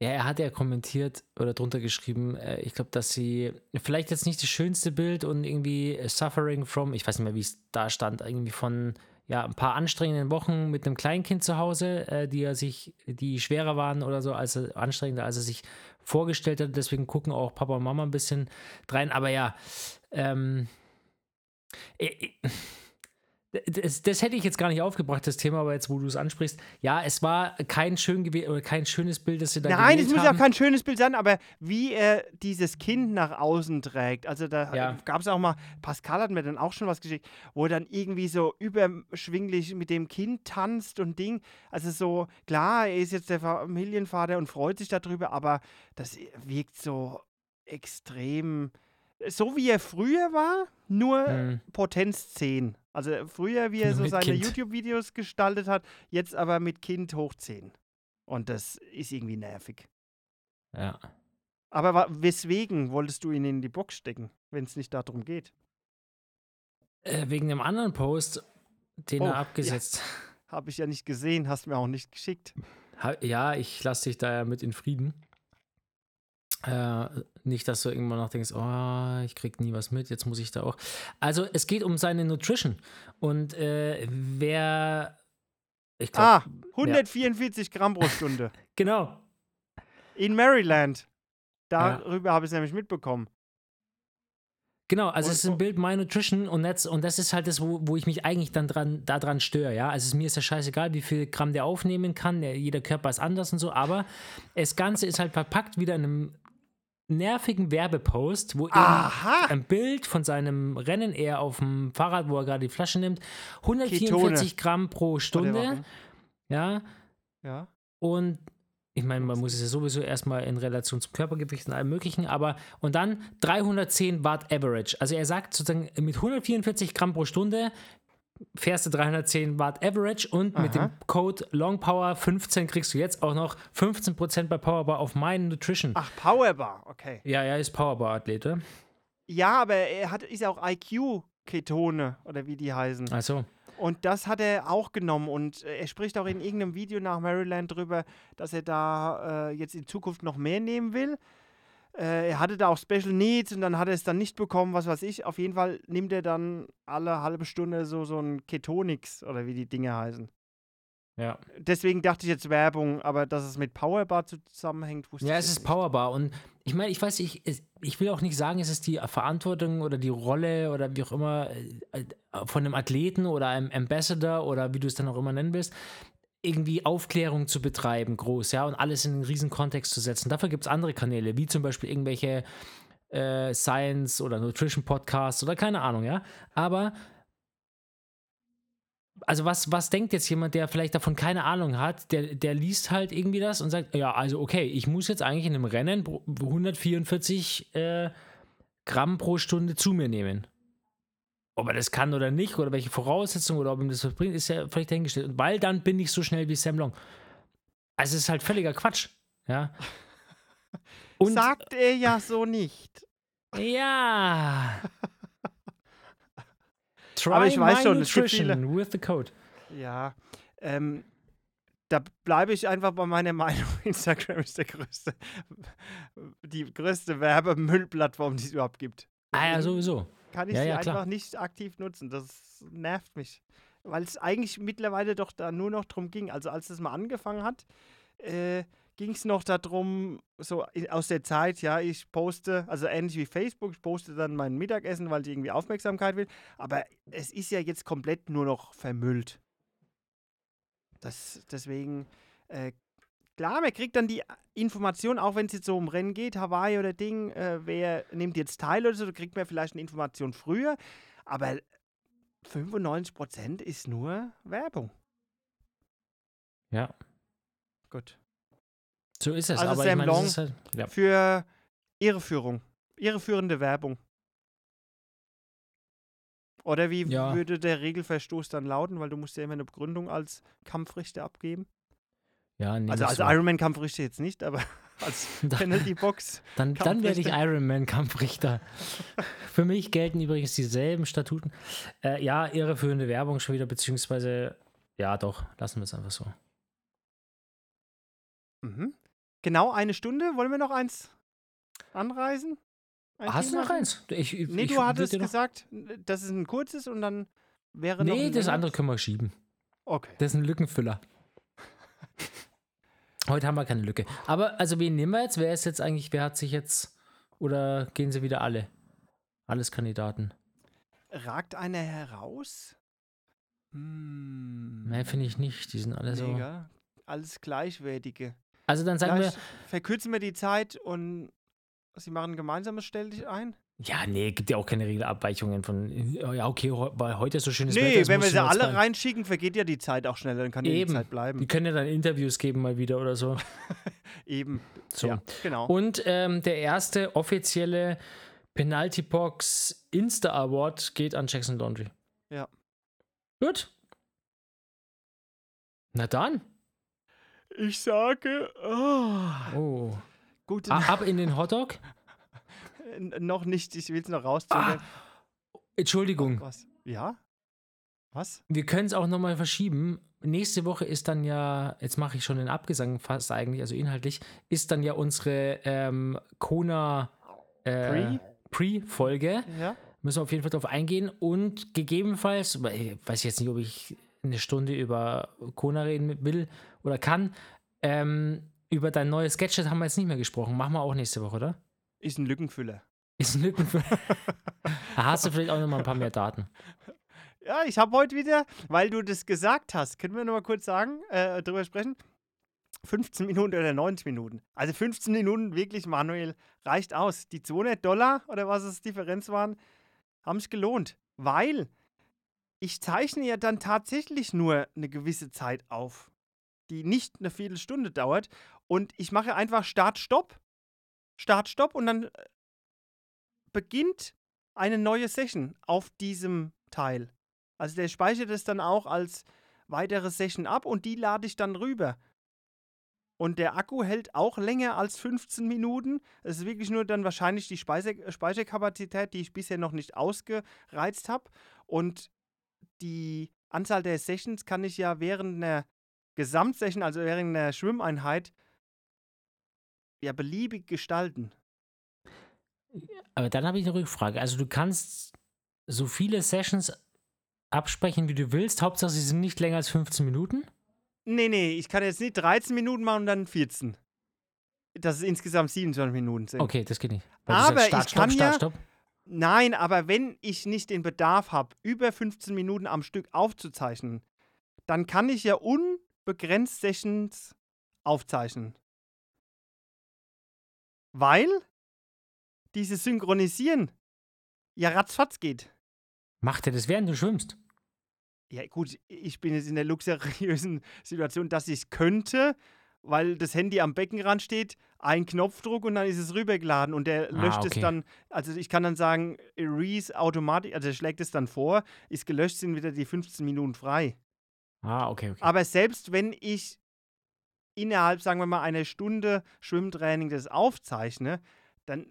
S1: Ja, er hat ja kommentiert oder drunter geschrieben, äh, ich glaube, dass sie vielleicht jetzt nicht das schönste Bild und irgendwie suffering from, ich weiß nicht mehr, wie es da stand, irgendwie von ja, ein paar anstrengenden Wochen mit einem Kleinkind zu Hause, äh, die er sich, die schwerer waren oder so, als er, anstrengender, als er sich vorgestellt hat. Deswegen gucken auch Papa und Mama ein bisschen rein. Aber ja, ähm, ich, das, das, hätte ich jetzt gar nicht aufgebracht, das Thema, aber jetzt, wo du es ansprichst, ja, es war kein schön oder kein schönes Bild, das sie da
S2: Nein, es muss ja kein schönes Bild sein, aber wie er dieses Kind nach außen trägt. Also da ja. gab es auch mal, Pascal hat mir dann auch schon was geschickt, wo er dann irgendwie so überschwinglich mit dem Kind tanzt und Ding. Also so, klar, er ist jetzt der Familienvater und freut sich darüber, aber das wirkt so extrem so wie er früher war, nur hm. Potenz 10. Also früher, wie er <laughs> so seine YouTube-Videos gestaltet hat, jetzt aber mit Kind hoch 10. Und das ist irgendwie nervig.
S1: Ja.
S2: Aber weswegen wolltest du ihn in die Box stecken, wenn es nicht darum geht?
S1: Äh, wegen dem anderen Post, den oh, er abgesetzt.
S2: Ja. Habe ich ja nicht gesehen, hast mir auch nicht geschickt.
S1: Ja, ich lasse dich da ja mit in Frieden. Äh, nicht, dass du irgendwann noch denkst, oh, ich krieg nie was mit, jetzt muss ich da auch. Also es geht um seine Nutrition. Und äh, wer.
S2: Ich glaub, ah, 144 ja. Gramm pro Stunde. <laughs>
S1: genau.
S2: In Maryland. Darüber ja. habe ich es nämlich mitbekommen.
S1: Genau, also und, es ist ein Bild My Nutrition und das, und das ist halt das, wo, wo ich mich eigentlich dann dran, daran störe, ja. Also mir ist ja scheißegal, wie viel Gramm der aufnehmen kann, der, jeder Körper ist anders und so, aber das Ganze ist halt verpackt wieder in einem nervigen Werbepost, wo
S2: Aha.
S1: ein Bild von seinem Rennen er auf dem Fahrrad, wo er gerade die Flasche nimmt, 144 Ketone. Gramm pro Stunde. Ja.
S2: Ja.
S1: Und ich meine, man muss es ja sowieso erstmal in Relation zum Körpergewicht und allem möglichen, aber und dann 310 Watt Average. Also er sagt sozusagen mit 144 Gramm pro Stunde fährst du 310 Watt Average und Aha. mit dem Code LongPower15 kriegst du jetzt auch noch 15% bei Powerbar auf meinen Nutrition.
S2: Ach, Powerbar, okay.
S1: Ja, er ist Powerbar-Athlet,
S2: Ja, aber er hat, ist ja auch IQ-Ketone oder wie die heißen.
S1: Ach so.
S2: Und das hat er auch genommen und er spricht auch in irgendeinem Video nach Maryland drüber, dass er da äh, jetzt in Zukunft noch mehr nehmen will äh, er hatte da auch Special Needs und dann hat er es dann nicht bekommen, was weiß ich. Auf jeden Fall nimmt er dann alle halbe Stunde so, so ein Ketonix oder wie die Dinge heißen.
S1: Ja.
S2: Deswegen dachte ich jetzt Werbung, aber dass es mit Powerbar zusammenhängt,
S1: wusste ja, ich Ja, es ist nicht. Powerbar und ich meine, ich weiß, ich, ich will auch nicht sagen, es ist die Verantwortung oder die Rolle oder wie auch immer äh, von einem Athleten oder einem Ambassador oder wie du es dann auch immer nennen willst irgendwie Aufklärung zu betreiben, groß, ja, und alles in einen riesen Kontext zu setzen. Dafür gibt es andere Kanäle, wie zum Beispiel irgendwelche äh, Science- oder Nutrition-Podcasts oder keine Ahnung, ja. Aber also was, was denkt jetzt jemand, der vielleicht davon keine Ahnung hat, der, der liest halt irgendwie das und sagt, ja, also okay, ich muss jetzt eigentlich in einem Rennen 144 äh, Gramm pro Stunde zu mir nehmen. Ob er das kann oder nicht, oder welche Voraussetzungen oder ob ihm das was bringt, ist ja völlig dahingestellt. Weil dann bin ich so schnell wie Sam Long. Also es ist halt völliger Quatsch. Ja. <laughs>
S2: Und, Sagt er ja so nicht.
S1: Ja.
S2: Try <laughs> Aber ich weiß schon,
S1: Nutrition with the code.
S2: Ja. Ähm, da bleibe ich einfach bei meiner Meinung. <laughs> Instagram ist der größte, die größte Werbemüllplattform, die es überhaupt gibt.
S1: Ah ja, sowieso
S2: kann ich
S1: ja,
S2: sie
S1: ja,
S2: einfach nicht aktiv nutzen. Das nervt mich. Weil es eigentlich mittlerweile doch da nur noch drum ging. Also als es mal angefangen hat, äh, ging es noch darum, so aus der Zeit, ja, ich poste, also ähnlich wie Facebook, ich poste dann mein Mittagessen, weil ich irgendwie Aufmerksamkeit will. Aber es ist ja jetzt komplett nur noch vermüllt. Das, deswegen äh, Klar, man kriegt dann die Information, auch wenn es jetzt so um Rennen geht, Hawaii oder Ding, äh, wer nimmt jetzt teil oder so, da kriegt man vielleicht eine Information früher. Aber 95% ist nur Werbung.
S1: Ja.
S2: Gut.
S1: So ist es.
S2: Also
S1: aber
S2: Sam
S1: ich meine,
S2: Long
S1: halt, ja.
S2: für Irreführung. Irreführende Werbung. Oder wie ja. würde der Regelverstoß dann lauten? Weil du musst ja immer eine Begründung als Kampfrichter abgeben.
S1: Ja, nee,
S2: also als so. Ironman-Kampfrichter jetzt nicht, aber <laughs> als <laughs>
S1: Da-
S2: Penalty-Box.
S1: Dann, dann werde ich
S2: Kampfrichter.
S1: Ironman-Kampfrichter. <laughs> Für mich gelten übrigens dieselben Statuten. Äh, ja, irreführende Werbung schon wieder, beziehungsweise, ja, doch, lassen wir es einfach so.
S2: Mhm. Genau eine Stunde. Wollen wir noch eins anreisen? Ein
S1: Hast du
S2: Thema?
S1: noch eins? Ich, ich,
S2: Nee,
S1: ich
S2: du hattest gesagt, das ist ein kurzes und dann wäre noch.
S1: Nee, das andere können wir schieben.
S2: Okay.
S1: Das ist ein Lückenfüller. Heute haben wir keine Lücke. Aber, also, wen nehmen wir jetzt? Wer ist jetzt eigentlich, wer hat sich jetzt, oder gehen sie wieder alle? Alles Kandidaten.
S2: Ragt einer heraus? Hm.
S1: Nein, finde ich nicht. Die sind alle so.
S2: Mega. Alles Gleichwertige.
S1: Also, dann sagen
S2: Vielleicht
S1: wir,
S2: verkürzen wir die Zeit und sie machen ein gemeinsames Stell dich ein?
S1: Ja, nee, gibt ja auch keine Regelabweichungen von, ja, okay, weil heute so schönes Wetter
S2: Nee,
S1: ist,
S2: wenn wir sie alle
S1: zwei-
S2: reinschicken, vergeht ja die Zeit auch schneller, dann kann ja die
S1: Eben.
S2: Zeit bleiben.
S1: Die können ja dann Interviews geben mal wieder oder so. <laughs>
S2: Eben.
S1: so.
S2: Ja, genau.
S1: Und ähm, der erste offizielle Penalty Box Insta Award geht an Jackson Laundry.
S2: Ja.
S1: Gut. Na dann.
S2: Ich sage, oh,
S1: Oh.
S2: gute
S1: A- Ab in den Hotdog.
S2: Noch nicht, ich will es noch rauszögern.
S1: Entschuldigung,
S2: Was? Ja? Was?
S1: wir können es auch nochmal verschieben. Nächste Woche ist dann ja, jetzt mache ich schon den Abgesang fast eigentlich, also inhaltlich, ist dann ja unsere ähm, Kona äh,
S2: Pre?
S1: Pre-Folge.
S2: Ja?
S1: Müssen wir auf jeden Fall drauf eingehen und gegebenenfalls, weil ich weiß jetzt nicht, ob ich eine Stunde über Kona reden will oder kann, ähm, über dein neues Gadget haben wir jetzt nicht mehr gesprochen. Machen wir auch nächste Woche, oder?
S2: Ist ein Lückenfüller.
S1: Ist ein Lücken für. <laughs> da hast du vielleicht auch noch mal ein paar mehr Daten.
S2: Ja, ich habe heute wieder, weil du das gesagt hast, können wir noch mal kurz sagen, äh, drüber sprechen? 15 Minuten oder 90 Minuten. Also 15 Minuten wirklich, Manuel, reicht aus. Die 200 Dollar oder was es Differenz waren, haben sich gelohnt. Weil ich zeichne ja dann tatsächlich nur eine gewisse Zeit auf, die nicht eine Viertelstunde dauert. Und ich mache einfach Start-Stopp, Start-Stopp und dann äh, beginnt eine neue Session auf diesem Teil. Also der speichert es dann auch als weitere Session ab und die lade ich dann rüber. Und der Akku hält auch länger als 15 Minuten. Es ist wirklich nur dann wahrscheinlich die Speise Speicherkapazität, die ich bisher noch nicht ausgereizt habe. Und die Anzahl der Sessions kann ich ja während einer Gesamtsession, also während einer Schwimmeinheit, ja beliebig gestalten.
S1: Aber dann habe ich eine Rückfrage. Also du kannst so viele Sessions absprechen, wie du willst. Hauptsache, sie sind nicht länger als 15 Minuten.
S2: Nee, nee, ich kann jetzt nicht 13 Minuten machen und dann 14. Dass es insgesamt 27 Minuten sind.
S1: Okay, das geht nicht.
S2: Aber
S1: sagst
S2: ich kann ja-
S1: Stopp.
S2: Nein, aber wenn ich nicht den Bedarf habe, über 15 Minuten am Stück aufzuzeichnen, dann kann ich ja unbegrenzt Sessions aufzeichnen. Weil dieses Synchronisieren ja ratzfatz geht.
S1: Macht er das, während du schwimmst?
S2: Ja, gut, ich bin jetzt in der luxuriösen <laughs> Situation, dass ich könnte, weil das Handy am Beckenrand steht, ein Knopfdruck und dann ist es rübergeladen und der
S1: Ah,
S2: löscht
S1: okay.
S2: es dann. Also ich kann dann sagen, Erase automatisch, also er schlägt es dann vor, ist gelöscht, sind wieder die 15 Minuten frei.
S1: Ah, okay, okay.
S2: Aber selbst wenn ich innerhalb, sagen wir mal, einer Stunde Schwimmtraining das aufzeichne, dann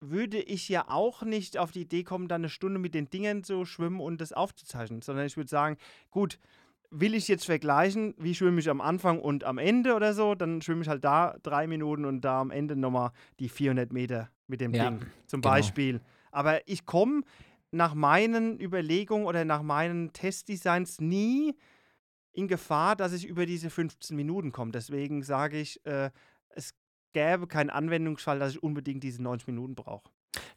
S2: würde ich ja auch nicht auf die Idee kommen, dann eine Stunde mit den Dingern zu schwimmen und das aufzuzeichnen, sondern ich würde sagen, gut, will ich jetzt vergleichen, wie schwimme ich am Anfang und am Ende oder so, dann schwimme ich halt da drei Minuten und da am Ende nochmal die 400 Meter mit dem
S1: Ja,
S2: Ding, zum
S1: genau.
S2: Beispiel. Aber ich komme nach meinen Überlegungen oder nach meinen Testdesigns nie in Gefahr, dass ich über diese 15 Minuten komme. Deswegen sage ich, äh, es gäbe keinen Anwendungsfall, dass ich unbedingt diese 90 Minuten brauche.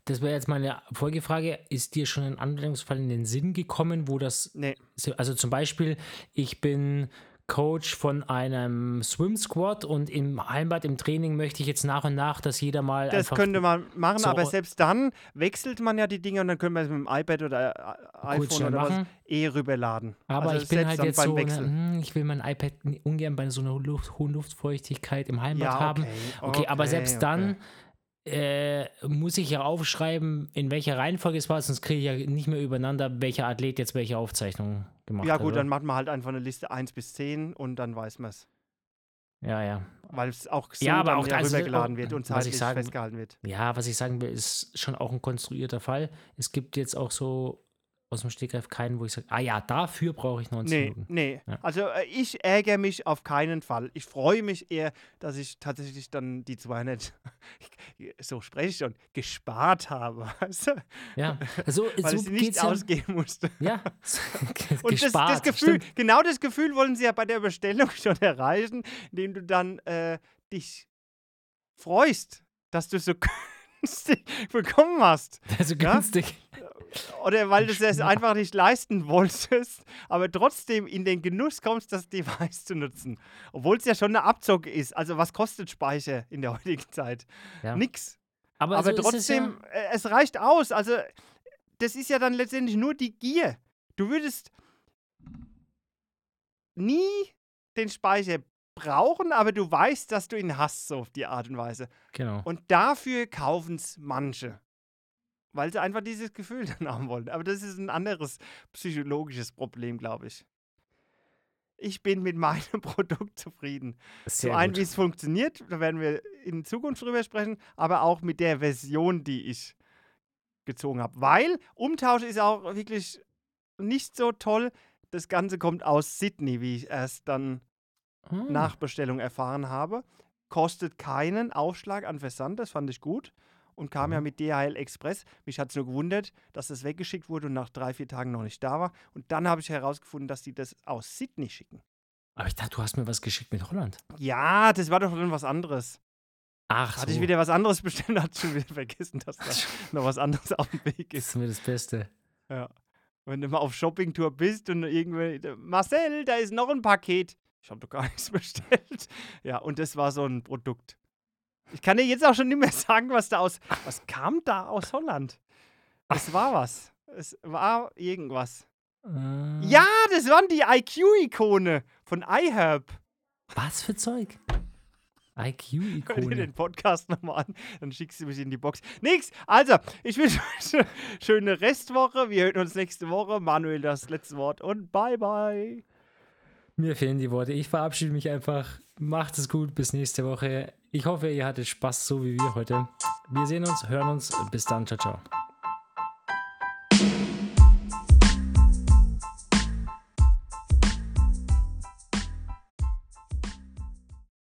S1: Das wäre jetzt meine Folgefrage. Ist dir schon ein Anwendungsfall in den Sinn gekommen, wo das,
S2: Nee,
S1: also zum Beispiel, ich bin Coach von einem Swim Squad und im Heimbad im Training möchte ich jetzt nach und nach, dass jeder mal
S2: das könnte man machen,
S1: so-
S2: aber selbst dann wechselt man ja die Dinge und dann können wir es mit dem iPad oder äh, iPhone oder was
S1: machen.
S2: eh rüberladen.
S1: Aber
S2: Also
S1: ich bin halt jetzt so, ne, hm, ich will mein iPad ungern bei so einer Luft, hohen Luftfeuchtigkeit im Heimbad
S2: Ja,
S1: haben.
S2: okay,
S1: Okay, aber
S2: okay,
S1: selbst
S2: okay.
S1: dann äh, muss ich ja aufschreiben, in welcher Reihenfolge es war, sonst kriege ich ja nicht mehr übereinander, welcher Athlet jetzt welche Aufzeichnung gemacht
S2: Ja
S1: hat.
S2: gut,
S1: oder?
S2: dann macht man halt einfach eine Liste 1 bis 10 und dann weiß man es.
S1: Ja, ja.
S2: Weil es auch so
S1: Ja, aber auch-
S2: ja
S1: also,
S2: rübergeladen
S1: auch,
S2: wird und zeitlich
S1: sagen-
S2: festgehalten wird.
S1: Ja, was ich sagen will, ist schon auch ein konstruierter Fall. Es gibt jetzt auch so aus dem Stegreif keinen, wo ich sage, ah ja, dafür brauche ich 90
S2: Nee,
S1: Minuten.
S2: nee.
S1: Ja.
S2: Also äh, ich ärgere mich auf keinen Fall. Ich freue mich eher, dass ich tatsächlich dann die 200, <laughs> so spreche ich schon, gespart habe. <laughs> Weißt du?
S1: Ja, also <laughs>
S2: Weil
S1: so
S2: ich nicht
S1: geht's ja.
S2: ausgeben musste.
S1: Ja,
S2: Und das,
S1: gespart.
S2: das Gefühl,
S1: stimmt.
S2: genau das Gefühl wollen sie ja bei der Bestellung schon erreichen, indem du dann äh, dich freust, dass du so günstig bekommen hast.
S1: Also
S2: Ja? Oder weil du es
S1: Ja.
S2: einfach nicht leisten wolltest, aber trotzdem in den Genuss kommst, das Device zu nutzen. Obwohl es ja schon eine Abzocke ist. Also was kostet Speicher in der <laughs> heutigen Zeit?
S1: Ja.
S2: Nix.
S1: Aber,
S2: aber
S1: so ist es
S2: trotzdem, äh, es reicht aus. Also das ist ja dann letztendlich nur die Gier. Du würdest nie den Speicher brauchen, aber du weißt, dass du ihn hast, so auf die Art und Weise.
S1: Ja, genau.
S2: Und dafür kaufen es manche. Weil sie einfach dieses Gefühl <laughs> dann haben wollen. Aber das ist ein anderes psychologisches Problem, glaube ich. Ich bin mit meinem <laughs> Produkt zufrieden.
S1: Sehr
S2: einen,
S1: gut.
S2: wie es funktioniert, da werden wir in Zukunft drüber sprechen, aber auch mit der Version, die ich gezogen habe. Weil Umtausch ist auch wirklich nicht so toll. Das Ganze kommt aus Sydney, wie ich erst dann
S1: Hm.
S2: nach Bestellung erfahren habe. Kostet keinen Aufschlag an Versand, das fand ich gut. Und kam ja
S1: Mhm.
S2: mit DHL Express. Mich hat es nur gewundert, dass das weggeschickt wurde und nach drei, vier Tagen noch nicht da war. Und dann habe ich herausgefunden, dass die das aus Sydney schicken.
S1: Aber ich dachte, du hast mir was geschickt mit Holland.
S2: Ja, das war doch dann was anderes.
S1: Ach,
S2: Hatte
S1: so.
S2: ich wieder was anderes <laughs> bestellt, hatte schon wieder vergessen, dass da <laughs> noch was anderes auf dem Weg
S1: Das
S2: ist.
S1: ist mir das Beste.
S2: Ja. Wenn du mal auf Shoppingtour bist und irgendwie, Marcel, da ist noch ein Paket. Ich habe doch gar <laughs> nichts bestellt. Ja, und das war so ein Produkt. Ich kann dir jetzt auch schon nicht mehr <laughs> sagen, was da aus. Was kam da aus Holland? Es war was. Es war irgendwas.
S1: Äh,
S2: Ja, das waren die IQ-Ikone von iHerb.
S1: Was für Zeug?
S2: Hör dir
S1: IQ-Ikone.
S2: den Podcast nochmal an, dann schickst du mich in die Box. Nix, also, ich wünsche euch eine schöne Restwoche. Wir hören uns nächste Woche. Manuel, das letzte Wort und bye bye.
S1: Mir fehlen die Worte. Ich verabschiede mich einfach. Macht es gut. Bis nächste Woche. Ich hoffe, ihr hattet Spaß, so wie wir heute. Wir sehen uns, hören uns. Bis dann. Ciao, ciao.